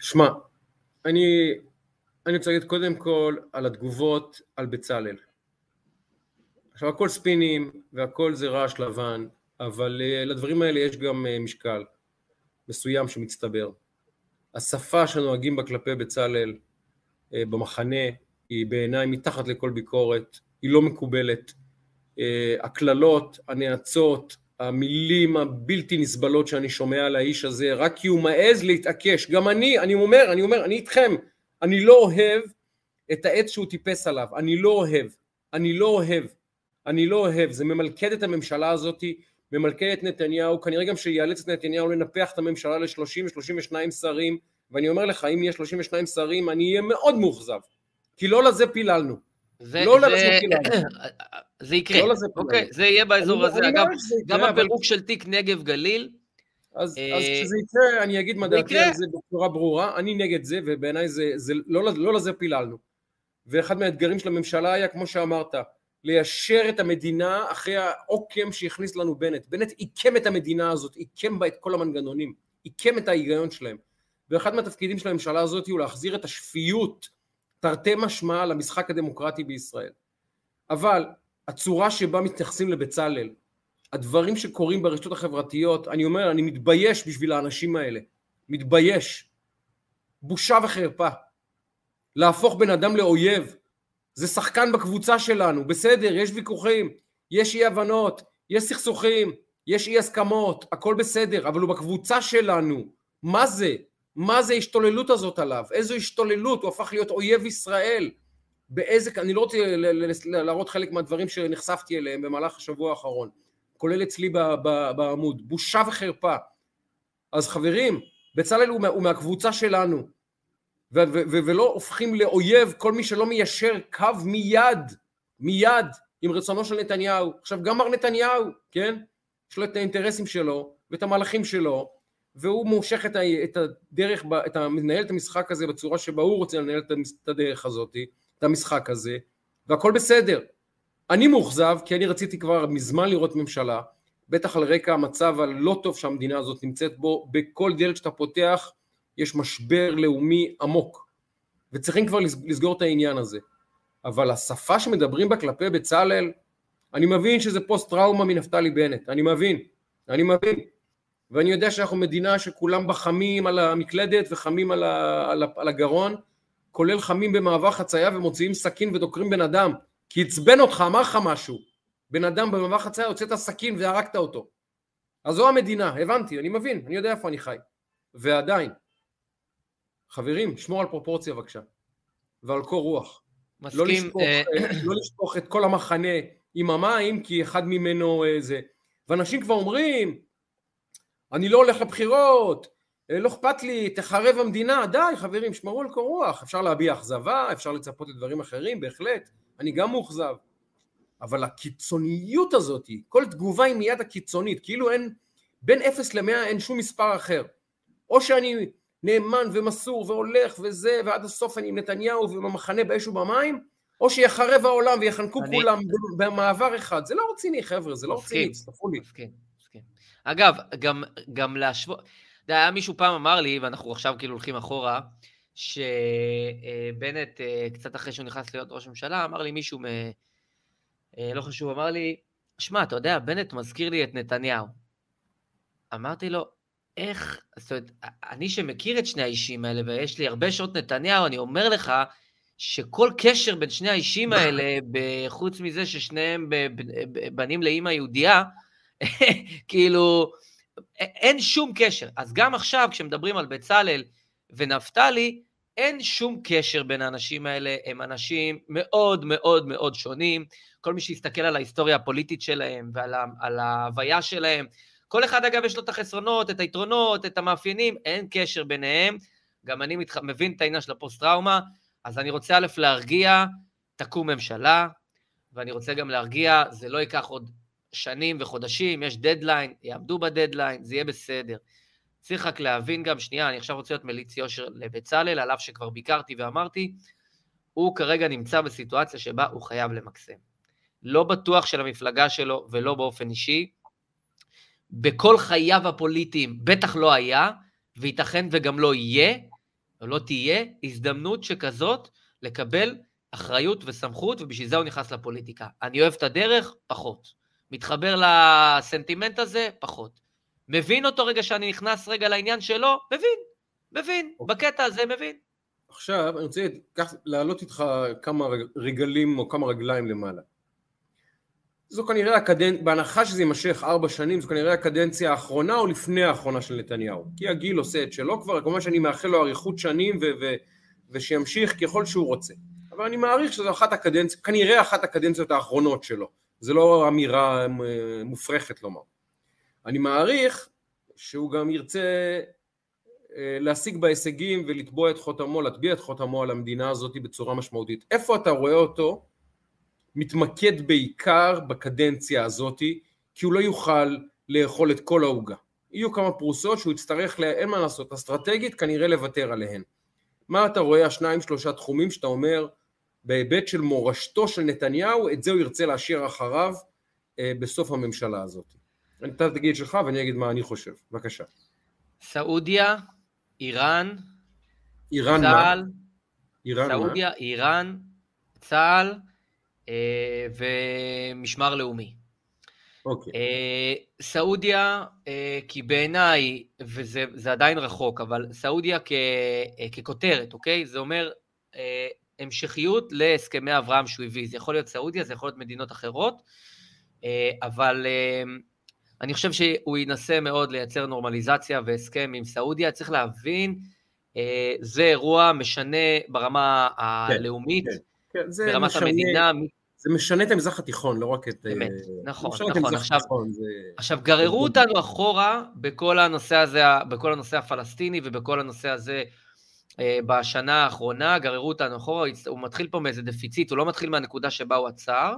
שמע, אני, אני רוצה להגיד קודם כל על התגובות על בצלאל. עכשיו הכל ספינים והכל זה רעש לבן, אבל uh, לדברים האלה יש גם uh, משקל מסוים שמצטבר. השפה שנוהגים בה כלפי בצלאל uh, במחנה היא בעיניי מתחת לכל ביקורת, היא לא מקובלת. הקללות, הנאצות, המילים הבלתי נסבלות שאני שומע על האיש הזה, רק כי הוא מעז להתעקש. גם אני, אני אומר, אני אומר, אני איתכם, אני לא אוהב את העץ שהוא טיפס עליו, אני לא אוהב, אני לא אוהב, אני לא אוהב, זה ממלכד את הממשלה הזאתי, ממלכד את נתניהו, כנראה גם שיאלץ את נתניהו לנפח את הממשלה ל-30-32 שרים, ואני אומר לך, אם יהיה 32 שרים, אני אהיה מאוד מאוכזב, כי לא לזה פיללנו. זה, לא זה, לזה פיללנו. זה יקרה, לא לזה אוקיי, זה יהיה באזור הזה. אגב, גם הפירוק של תיק נגב גליל, אז, אה, אז כשזה יקרה, אני אגיד מה דעתי על זה בצורה ברורה, אני נגד זה, ובעיניי זה, זה לא, לא לזה פיללנו. ואחד מהאתגרים של הממשלה היה, כמו שאמרת, ליישר את המדינה אחרי העוקם שהכניס לנו בנט. בנט עיקם את המדינה הזאת, עיקם בה את כל המנגנונים, עיקם את ההיגיון שלהם. ואחד מהתפקידים של הממשלה הזאת הוא להחזיר את השפיות, תרתי משמע, למשחק הדמוקרטי בישראל. אבל הצורה שבה מתייחסים לבצלאל, הדברים שקורים ברשתות החברתיות, אני אומר, אני מתבייש בשביל האנשים האלה. מתבייש. בושה וחרפה. להפוך בן אדם לאויב. זה שחקן בקבוצה שלנו, בסדר, יש ויכוחים, יש אי הבנות, יש סכסוכים, יש אי הסכמות, הכל בסדר, אבל הוא בקבוצה שלנו. מה זה? מה זה ההשתוללות הזאת עליו? איזו השתוללות? הוא הפך להיות אויב ישראל. באיזה... אני לא רוצה להראות חלק מהדברים שנחשפתי אליהם במהלך השבוע האחרון. כולל אצלי בעמוד, בושה וחרפה. אז חברים, בצלאל הוא, הוא מהקבוצה שלנו, ו- ו- ו- ולא הופכים לאויב כל מי שלא מיישר קו מיד, מיד, עם רצונו של נתניהו. עכשיו גם מר נתניהו, כן? יש לו את האינטרסים שלו ואת המהלכים שלו, והוא מושך את, ה- את הדרך, את ה- מנהל את המשחק הזה בצורה שבה הוא רוצה לנהל את הדרך הזאת, את המשחק הזה, והכל בסדר. אני מאוכזב כי אני רציתי כבר מזמן לראות ממשלה, בטח על רקע המצב הלא טוב שהמדינה הזאת נמצאת בו, בכל דלת שאתה פותח יש משבר לאומי עמוק, וצריכים כבר לסגור את העניין הזה. אבל השפה שמדברים בה כלפי בצלאל, אני מבין שזה פוסט טראומה מנפתלי בנט, אני מבין, אני מבין. ואני יודע שאנחנו מדינה שכולם בה חמים על המקלדת וחמים על, ה, על, ה, על הגרון, כולל חמים במעבר חצייה ומוציאים סכין ודוקרים בן אדם. כי עצבן אותך, אמר לך משהו. בן אדם במעבר חצייה הוצאת סכין והרגת אותו. אז זו המדינה, הבנתי, אני מבין, אני יודע איפה אני חי. ועדיין, חברים, שמור על פרופורציה בבקשה, ועל קור רוח. מסכים. לא לשפוך, אה, אה, לא לשפוך את כל המחנה עם המים, כי אחד ממנו אה, זה. ואנשים כבר אומרים, אני לא הולך לבחירות, לא אכפת לי, תחרב המדינה, די חברים, שמרו על קור רוח, אפשר להביע אכזבה, אפשר לצפות לדברים אחרים, בהחלט, אני גם מאוכזב. אבל הקיצוניות הזאת, כל תגובה היא מיד הקיצונית, כאילו אין, בין 0 ל-100 אין שום מספר אחר. או שאני נאמן ומסור והולך וזה, ועד הסוף אני עם נתניהו ובמחנה באש ובמים, או שיחרב העולם ויחנקו אני... כולם במעבר אחד. זה לא רציני, חבר'ה, זה לא רציני, תסלחו לי. מסכים, מסכים. אגב, גם, גם להשוות, אתה יודע, היה מישהו פעם אמר לי, ואנחנו עכשיו כאילו הולכים אחורה, שבנט, אה, קצת אחרי שהוא נכנס להיות ראש ממשלה, אמר לי מישהו, מ... אה, לא חשוב, אמר לי, שמע, אתה יודע, בנט מזכיר לי את נתניהו. אמרתי לו, איך, זאת אומרת, אני שמכיר את שני האישים האלה, ויש לי הרבה שעות נתניהו, אני אומר לך שכל קשר בין שני האישים האלה, חוץ מזה ששניהם בנים לאימא יהודייה, כאילו, אין שום קשר. אז גם עכשיו, כשמדברים על בצלאל ונפתלי, אין שום קשר בין האנשים האלה, הם אנשים מאוד מאוד מאוד שונים. כל מי שיסתכל על ההיסטוריה הפוליטית שלהם ועל ההוויה שלהם, כל אחד אגב יש לו את החסרונות, את היתרונות, את המאפיינים, אין קשר ביניהם. גם אני מתח... מבין את העניין של הפוסט-טראומה, אז אני רוצה א' להרגיע, תקום ממשלה, ואני רוצה גם להרגיע, זה לא ייקח עוד שנים וחודשים, יש דדליין, יעמדו בדדליין, זה יהיה בסדר. צריך רק להבין גם, שנייה, אני עכשיו רוצה להיות מליץ יושר לבצלאל, על אף שכבר ביקרתי ואמרתי, הוא כרגע נמצא בסיטואציה שבה הוא חייב למקסם. לא בטוח של המפלגה שלו ולא באופן אישי. בכל חייו הפוליטיים בטח לא היה, וייתכן וגם לא יהיה, או לא תהיה, הזדמנות שכזאת לקבל אחריות וסמכות, ובשביל זה הוא נכנס לפוליטיקה. אני אוהב את הדרך? פחות. מתחבר לסנטימנט הזה? פחות. מבין אותו רגע שאני נכנס רגע לעניין שלו? מבין, מבין, אוקיי. בקטע הזה מבין. עכשיו, אני רוצה להעלות איתך כמה רגלים או כמה רגליים למעלה. זו כנראה הקדנציה, בהנחה שזה יימשך ארבע שנים, זו כנראה הקדנציה האחרונה או לפני האחרונה של נתניהו. כי הגיל עושה את שלו כבר, כמובן שאני מאחל לו אריכות שנים ו- ו- ושימשיך ככל שהוא רוצה. אבל אני מעריך שזו אחת הקדנציות, כנראה אחת הקדנציות האחרונות שלו. זו לא אמירה אה, מופרכת לומר. אני מעריך שהוא גם ירצה אה, להשיג בהישגים ולתבוע את חותמו, להטביע את חותמו על המדינה הזאת בצורה משמעותית. איפה אתה רואה אותו מתמקד בעיקר בקדנציה הזאת, כי הוא לא יוכל לאכול את כל העוגה. יהיו כמה פרוסות שהוא יצטרך, אין מה לעשות, אסטרטגית כנראה לוותר עליהן. מה אתה רואה השניים שלושה תחומים שאתה אומר בהיבט של מורשתו של נתניהו, את זה הוא ירצה להשאיר אחריו אה, בסוף הממשלה הזאת. אתה תגיד שלך ואני אגיד מה אני חושב, בבקשה. סעודיה, איראן, איראן צה"ל, מה? איראן סעודיה, מה? איראן, צה"ל אה, ומשמר לאומי. אוקיי. אה, סעודיה, אה, כי בעיניי, וזה עדיין רחוק, אבל סעודיה כ, אה, ככותרת, אוקיי? זה אומר אה, המשכיות להסכמי אברהם שהוא הביא. זה יכול להיות סעודיה, זה יכול להיות מדינות אחרות, אה, אבל אה, אני חושב שהוא ינסה מאוד לייצר נורמליזציה והסכם עם סעודיה. צריך להבין, אה, זה אירוע משנה ברמה כן, הלאומית, כן, כן. ברמת משנה, המדינה. זה משנה את המזרח התיכון, לא רק את... אמת, נכון, נכון. עכשיו, זה... עכשיו, גררו אותנו אחורה בכל הנושא הזה, בכל הנושא הפלסטיני ובכל הנושא הזה בשנה האחרונה, גררו אותנו אחורה, הוא מתחיל פה מאיזה דפיציט, הוא לא מתחיל מהנקודה שבה הוא עצר,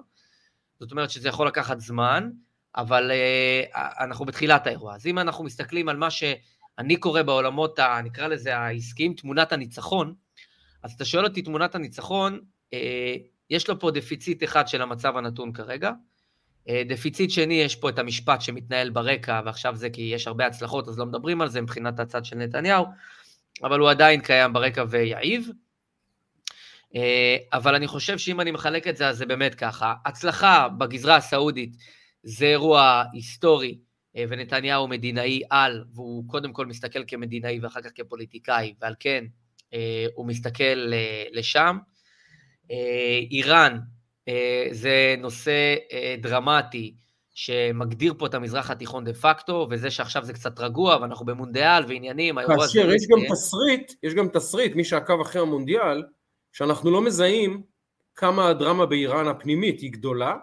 זאת אומרת שזה יכול לקחת זמן, אבל uh, אנחנו בתחילת האירוע. אז אם אנחנו מסתכלים על מה שאני קורא בעולמות, ה, נקרא לזה העסקיים, תמונת הניצחון, אז אתה שואל אותי תמונת הניצחון, uh, יש לו פה דפיציט אחד של המצב הנתון כרגע, uh, דפיציט שני, יש פה את המשפט שמתנהל ברקע, ועכשיו זה כי יש הרבה הצלחות, אז לא מדברים על זה מבחינת הצד של נתניהו, אבל הוא עדיין קיים ברקע ויעיב. אבל אני חושב שאם אני מחלק את זה, אז זה באמת ככה. הצלחה בגזרה הסעודית זה אירוע היסטורי, אה, ונתניהו מדינאי על, והוא קודם כל מסתכל כמדינאי ואחר כך כפוליטיקאי, ועל כן אה, הוא מסתכל אה, לשם. איראן זה נושא דרמטי שמגדיר פה את המזרח התיכון דה פקטו, וזה שעכשיו זה קצת רגוע, ואנחנו במונדיאל ועניינים, האירוע הזה... כאשר יש גם תסריט, יש גם תסריט, מי שעקב אחרי המונדיאל, שאנחנו לא מזהים כמה הדרמה באיראן הפנימית היא גדולה,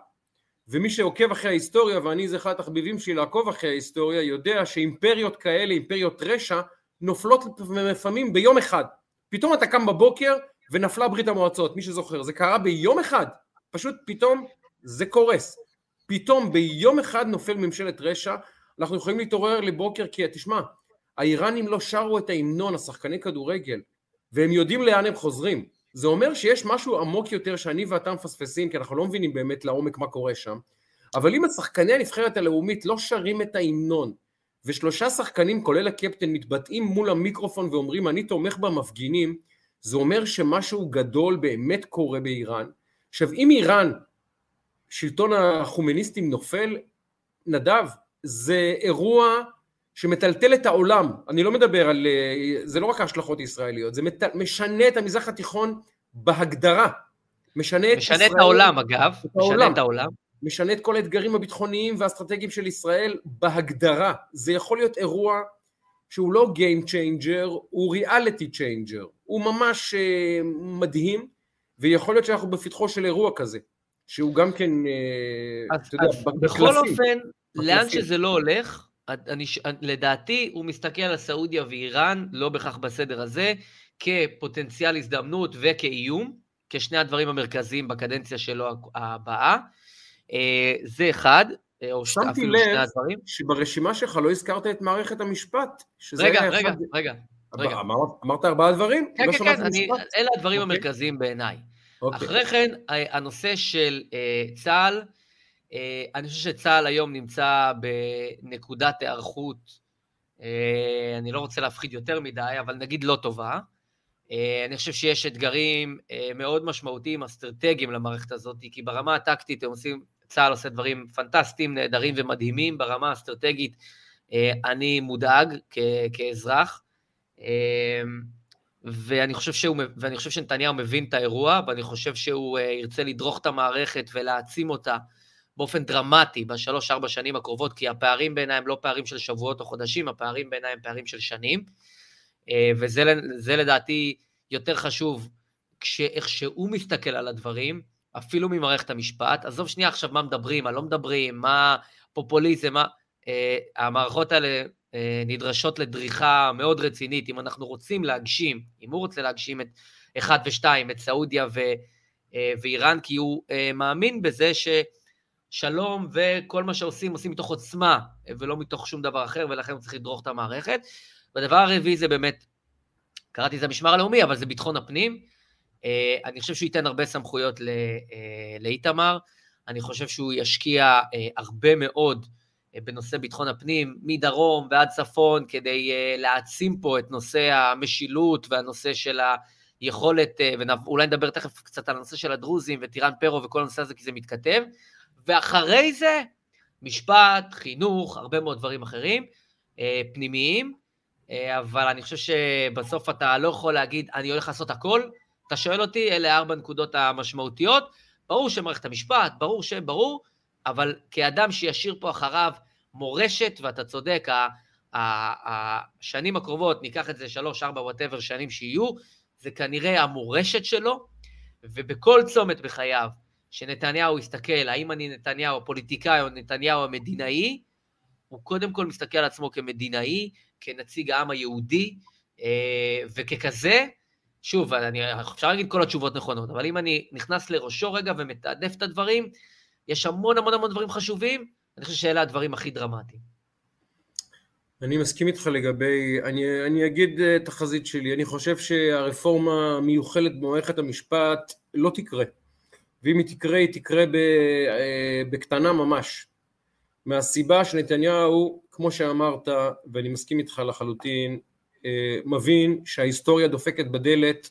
ומי שעוקב אחרי ההיסטוריה, ואני זה אחד התחביבים שלי לעקוב אחרי ההיסטוריה, יודע שאימפריות כאלה, אימפריות רשע, נופלות לפעמים ביום אחד. פתאום אתה קם בבוקר ונפלה ברית המועצות, מי שזוכר, זה קרה ביום אחד, פשוט פתאום זה קורס. פתאום ביום אחד נופל ממשלת רשע, אנחנו יכולים להתעורר לבוקר כי תשמע, האיראנים לא שרו את ההמנון, השחקני כדורגל, והם יודעים לאן הם חוזרים. זה אומר שיש משהו עמוק יותר שאני ואתה מפספסים, כי אנחנו לא מבינים באמת לעומק מה קורה שם, אבל אם השחקני הנבחרת הלאומית לא שרים את ההמנון, ושלושה שחקנים כולל הקפטן מתבטאים מול המיקרופון ואומרים אני תומך במפגינים, זה אומר שמשהו גדול באמת קורה באיראן. עכשיו אם איראן, שלטון החומניסטים נופל, נדב, זה אירוע שמטלטל את העולם, אני לא מדבר על, אה, זה לא רק ההשלכות הישראליות, זה מט, משנה את המזרח התיכון בהגדרה, משנה את משנה ישראל, את העולם אגב, את משנה העולם. את העולם. משנה את כל האתגרים הביטחוניים והאסטרטגיים של ישראל בהגדרה. זה יכול להיות אירוע שהוא לא Game Changer, הוא Reality Changer. הוא ממש uh, מדהים, ויכול להיות שאנחנו בפתחו של אירוע כזה, שהוא גם כן, uh, אז, אתה יודע, אז בקלפים. בכל אופן, בקלפים. לאן שזה לא הולך, אני, לדעתי הוא מסתכל על סעודיה ואיראן, לא בהכרח בסדר הזה, כפוטנציאל הזדמנות וכאיום, כשני הדברים המרכזיים בקדנציה שלו הבאה. אה, זה אחד, אה, או שני הדברים. שמתי לב שברשימה שלך לא הזכרת את מערכת המשפט. רגע, רגע, אחד... רגע, רגע. אמר, אמרת ארבעה דברים? כן, לא כן, כן, אני, אלה הדברים okay. אוקיי. המרכזיים בעיניי. Okay. אוקיי. אחרי כן, הנושא של uh, צה"ל, אני חושב שצה"ל היום נמצא בנקודת היערכות, uh, אני לא רוצה להפחיד יותר מדי, אבל נגיד לא טובה. Uh, אני חושב שיש אתגרים uh, מאוד משמעותיים, אסטרטגיים למערכת הזאת, כי ברמה הטקטית הם עושים צה"ל עושה דברים פנטסטיים, נהדרים ומדהימים ברמה האסטרטגית. אה, אני מודאג כאזרח, אה, ואני חושב, שהוא, ואני חושב שנתניהו מבין את האירוע, ואני חושב שהוא אה, ירצה לדרוך את המערכת ולהעצים אותה באופן דרמטי בשלוש-ארבע שנים הקרובות, כי הפערים בעיניי הם לא פערים של שבועות או חודשים, הפערים בעיניי הם פערים של שנים, וזה לדעתי יותר חשוב, כשאיך שהוא מסתכל על הדברים, אפילו ממערכת המשפט. עזוב שנייה עכשיו מה מדברים, מה לא מדברים, מה פופוליזם, מה... Uh, המערכות האלה uh, נדרשות לדריכה מאוד רצינית, אם אנחנו רוצים להגשים, אם הוא רוצה להגשים את אחד ושתיים, את סעודיה ו, ואיראן, כי הוא מאמין בזה ששלום וכל מה שעושים, עושים מתוך עוצמה, ולא מתוך שום דבר אחר, ולכן צריך לדרוך את המערכת. והדבר הרביעי זה באמת, קראתי לזה המשמר הלאומי, אבל זה ביטחון הפנים. אה, אני חושב שהוא ייתן הרבה סמכויות אה, לאיתמר, אני חושב שהוא ישקיע אה, הרבה מאוד בנושא ביטחון הפנים, מדרום ועד צפון, כדי להעצים פה את נושא המשילות והנושא של היכולת, ואולי נדבר תכף קצת על הנושא של הדרוזים וטירן פרו וכל הנושא הזה, כי זה מתכתב, ואחרי זה, משפט, חינוך, הרבה מאוד דברים אחרים, פנימיים, אבל אני חושב שבסוף אתה לא יכול להגיד, אני הולך לעשות הכל, אתה שואל אותי, אלה ארבע נקודות המשמעותיות. ברור שמערכת המשפט, ברור שברור, אבל כאדם שישאיר פה אחריו מורשת, ואתה צודק, השנים הקרובות, ניקח את זה שלוש, ארבע, וואטאבר שנים שיהיו, זה כנראה המורשת שלו, ובכל צומת בחייו, שנתניהו יסתכל, האם אני נתניהו הפוליטיקאי או נתניהו המדינאי, הוא קודם כל מסתכל על עצמו כמדינאי, כנציג העם היהודי, אה, וככזה, שוב, אני, אפשר להגיד כל התשובות נכונות, אבל אם אני נכנס לראשו רגע ומתעדף את הדברים, יש המון המון המון דברים חשובים, אני חושב שאלה הדברים הכי דרמטיים. אני מסכים איתך לגבי, אני, אני אגיד אה, תחזית שלי, אני חושב שהרפורמה המיוחלת במערכת המשפט לא תקרה, ואם היא תקרה, היא תקרה אה, בקטנה ממש, מהסיבה שנתניהו, כמו שאמרת, ואני מסכים איתך לחלוטין, אה, מבין שההיסטוריה דופקת בדלת,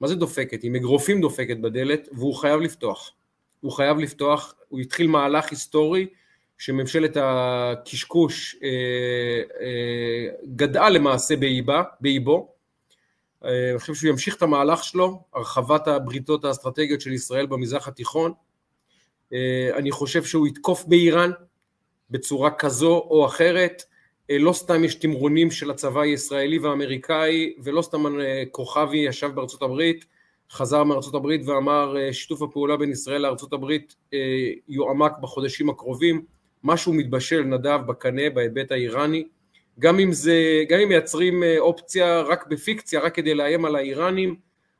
מה זה דופקת? עם אגרופים דופקת בדלת והוא חייב לפתוח. הוא חייב לפתוח, הוא התחיל מהלך היסטורי שממשלת הקשקוש אה, גדעה למעשה באיבה, באיבו. אני חושב שהוא ימשיך את המהלך שלו, הרחבת הבריתות האסטרטגיות של ישראל במזרח התיכון. אני חושב שהוא יתקוף באיראן בצורה כזו או אחרת. אה, לא סתם יש תמרונים של הצבא הישראלי והאמריקאי, ולא סתם אה, כוכבי ישב בארצות הברית, חזר מארצות הברית ואמר אה, שיתוף הפעולה בין ישראל לארצות הברית יועמק בחודשים הקרובים, משהו מתבשל נדב בקנה בהיבט האיראני, גם אם זה, גם אם מייצרים אופציה רק בפיקציה, רק כדי לאיים על האיראנים,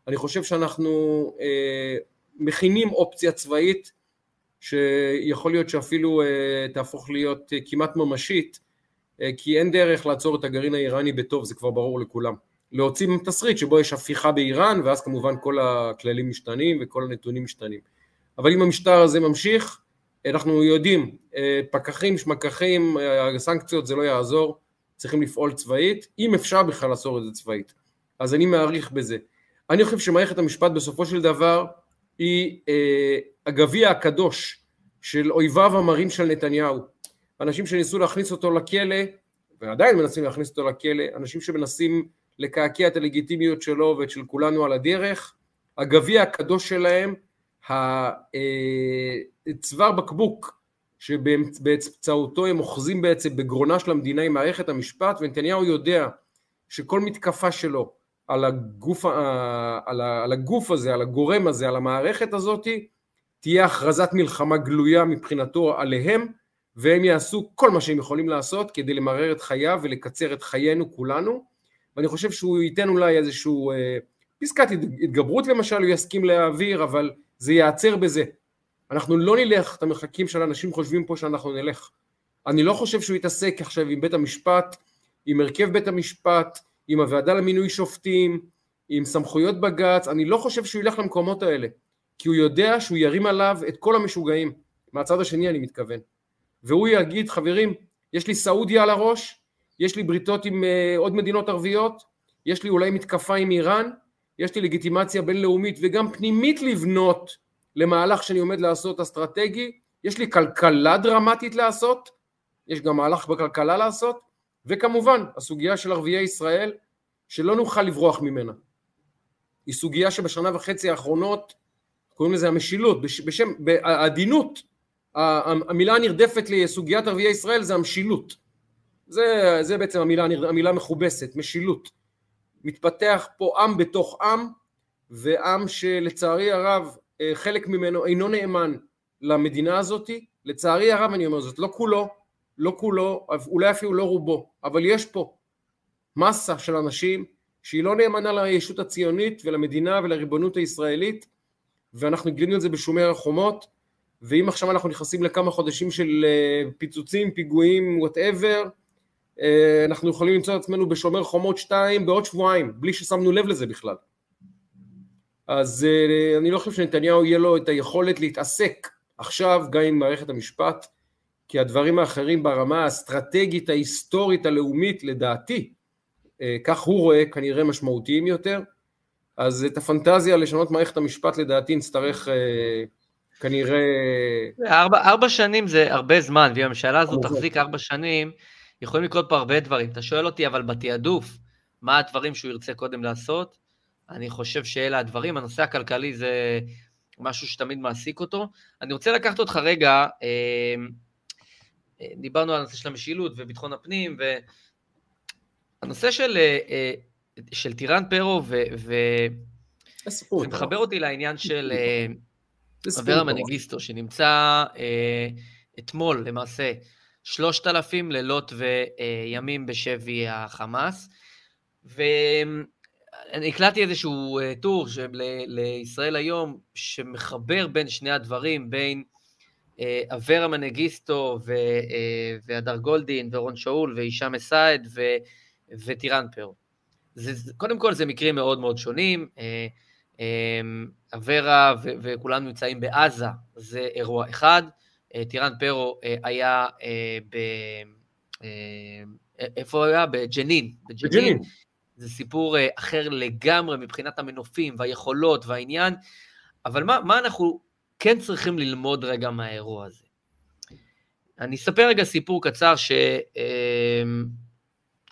אני חושב שאנחנו מכינים אופציה צבאית שיכול להיות שאפילו תהפוך להיות כמעט ממשית אה, כי אין דרך לעצור את הגרעין האיראני בטוב, זה כבר ברור לכולם. להוציא תסריט שבו יש הפיכה באיראן, ואז כמובן כל הכללים משתנים וכל הנתונים משתנים. אבל אם המשטר הזה ממשיך, אנחנו יודעים, אה, פקחים, שמקחים, אה, סנקציות זה לא יעזור, צריכים לפעול צבאית, אם אפשר בכלל לעצור את זה צבאית. אז אני מעריך בזה. אני חושב שמערכת המשפט בסופו של דבר היא הגביע הקדוש של אויביו המרים של נתניהו. אנשים שניסו להכניס אותו לכלא, ועדיין מנסים להכניס אותו לכלא, אנשים שמנסים לקעקע את הלגיטימיות שלו ואת של כולנו על הדרך, הגביע הקדוש שלהם הצוואר בקבוק שבאמצעותו הם אוחזים בעצם בגרונה של המדינה עם מערכת המשפט ונתניהו יודע שכל מתקפה שלו על הגוף, על, הגוף הזה, על הגורם הזה, על המערכת הזאת, תהיה הכרזת מלחמה גלויה מבחינתו עליהם, והם יעשו כל מה שהם יכולים לעשות כדי למרר את חייו ולקצר את חיינו כולנו, ואני חושב שהוא ייתן אולי איזשהו אה, פסקת התגברות למשל, הוא יסכים להעביר, אבל זה ייעצר בזה. אנחנו לא נלך את המרחקים של אנשים חושבים פה שאנחנו נלך. אני לא חושב שהוא יתעסק עכשיו עם בית המשפט, עם הרכב בית המשפט, עם הוועדה למינוי שופטים, עם סמכויות בג"ץ, אני לא חושב שהוא ילך למקומות האלה, כי הוא יודע שהוא ירים עליו את כל המשוגעים, מהצד השני אני מתכוון, והוא יגיד חברים, יש לי סעודיה על הראש, יש לי בריתות עם uh, עוד מדינות ערביות, יש לי אולי מתקפה עם איראן, יש לי לגיטימציה בינלאומית וגם פנימית לבנות למהלך שאני עומד לעשות אסטרטגי, יש לי כלכלה דרמטית לעשות, יש גם מהלך בכלכלה לעשות, וכמובן הסוגיה של ערביי ישראל שלא נוכל לברוח ממנה. היא סוגיה שבשנה וחצי האחרונות קוראים לזה המשילות, בשם, בעדינות, המילה הנרדפת לסוגיית ערביי ישראל זה המשילות. זה, זה בעצם המילה, המילה המכובסת, משילות. מתפתח פה עם בתוך עם, ועם שלצערי הרב חלק ממנו אינו נאמן למדינה הזאת, לצערי הרב אני אומר זאת, לא כולו, לא כולו, אולי אפילו לא רובו, אבל יש פה מסה של אנשים שהיא לא נאמנה לישות הציונית ולמדינה ולריבונות הישראלית ואנחנו גילינו את זה בשומר החומות ואם עכשיו אנחנו נכנסים לכמה חודשים של אה, פיצוצים, פיגועים, וואטאבר, אנחנו יכולים למצוא את עצמנו בשומר חומות 2 בעוד שבועיים, בלי ששמנו לב לזה בכלל. אז אה, אני לא חושב שנתניהו יהיה לו את היכולת להתעסק עכשיו גם עם מערכת המשפט, כי הדברים האחרים ברמה האסטרטגית, ההיסטורית, הלאומית, לדעתי, אה, כך הוא רואה, כנראה משמעותיים יותר. אז את הפנטזיה לשנות מערכת המשפט לדעתי נצטרך אה, כנראה... ארבע, ארבע שנים זה הרבה זמן, ואם הממשלה הזו תחזיק ארבע שנים, יכולים לקרות פה הרבה דברים. אתה שואל אותי, אבל בתעדוף, מה הדברים שהוא ירצה קודם לעשות? אני חושב שאלה הדברים. הנושא הכלכלי זה משהו שתמיד מעסיק אותו. אני רוצה לקחת אותך רגע, אה, אה, דיברנו על הנושא של המשילות וביטחון הפנים, והנושא של, אה, של טירן פרו, ו... ו... זה מחבר אותי לעניין של אברה מנגיסטו, שנמצא אתמול למעשה שלושת אלפים לילות וימים בשבי החמאס, אני הקלטתי איזשהו אה, טור לישראל היום, שמחבר בין שני הדברים, בין אה, אברה מנגיסטו אה, והדר גולדין ורון שאול והישאם א-סייד וטירן פרו. זה, קודם כל זה מקרים מאוד מאוד שונים, אברה וכולם נמצאים בעזה, זה אירוע אחד, טירן פרו היה ב... איפה הוא היה? בג'נין. בג'נין. זה סיפור אה, אחר לגמרי מבחינת המנופים והיכולות והעניין, אבל מה, מה אנחנו כן צריכים ללמוד רגע מהאירוע הזה? אני אספר רגע סיפור קצר ש... אה,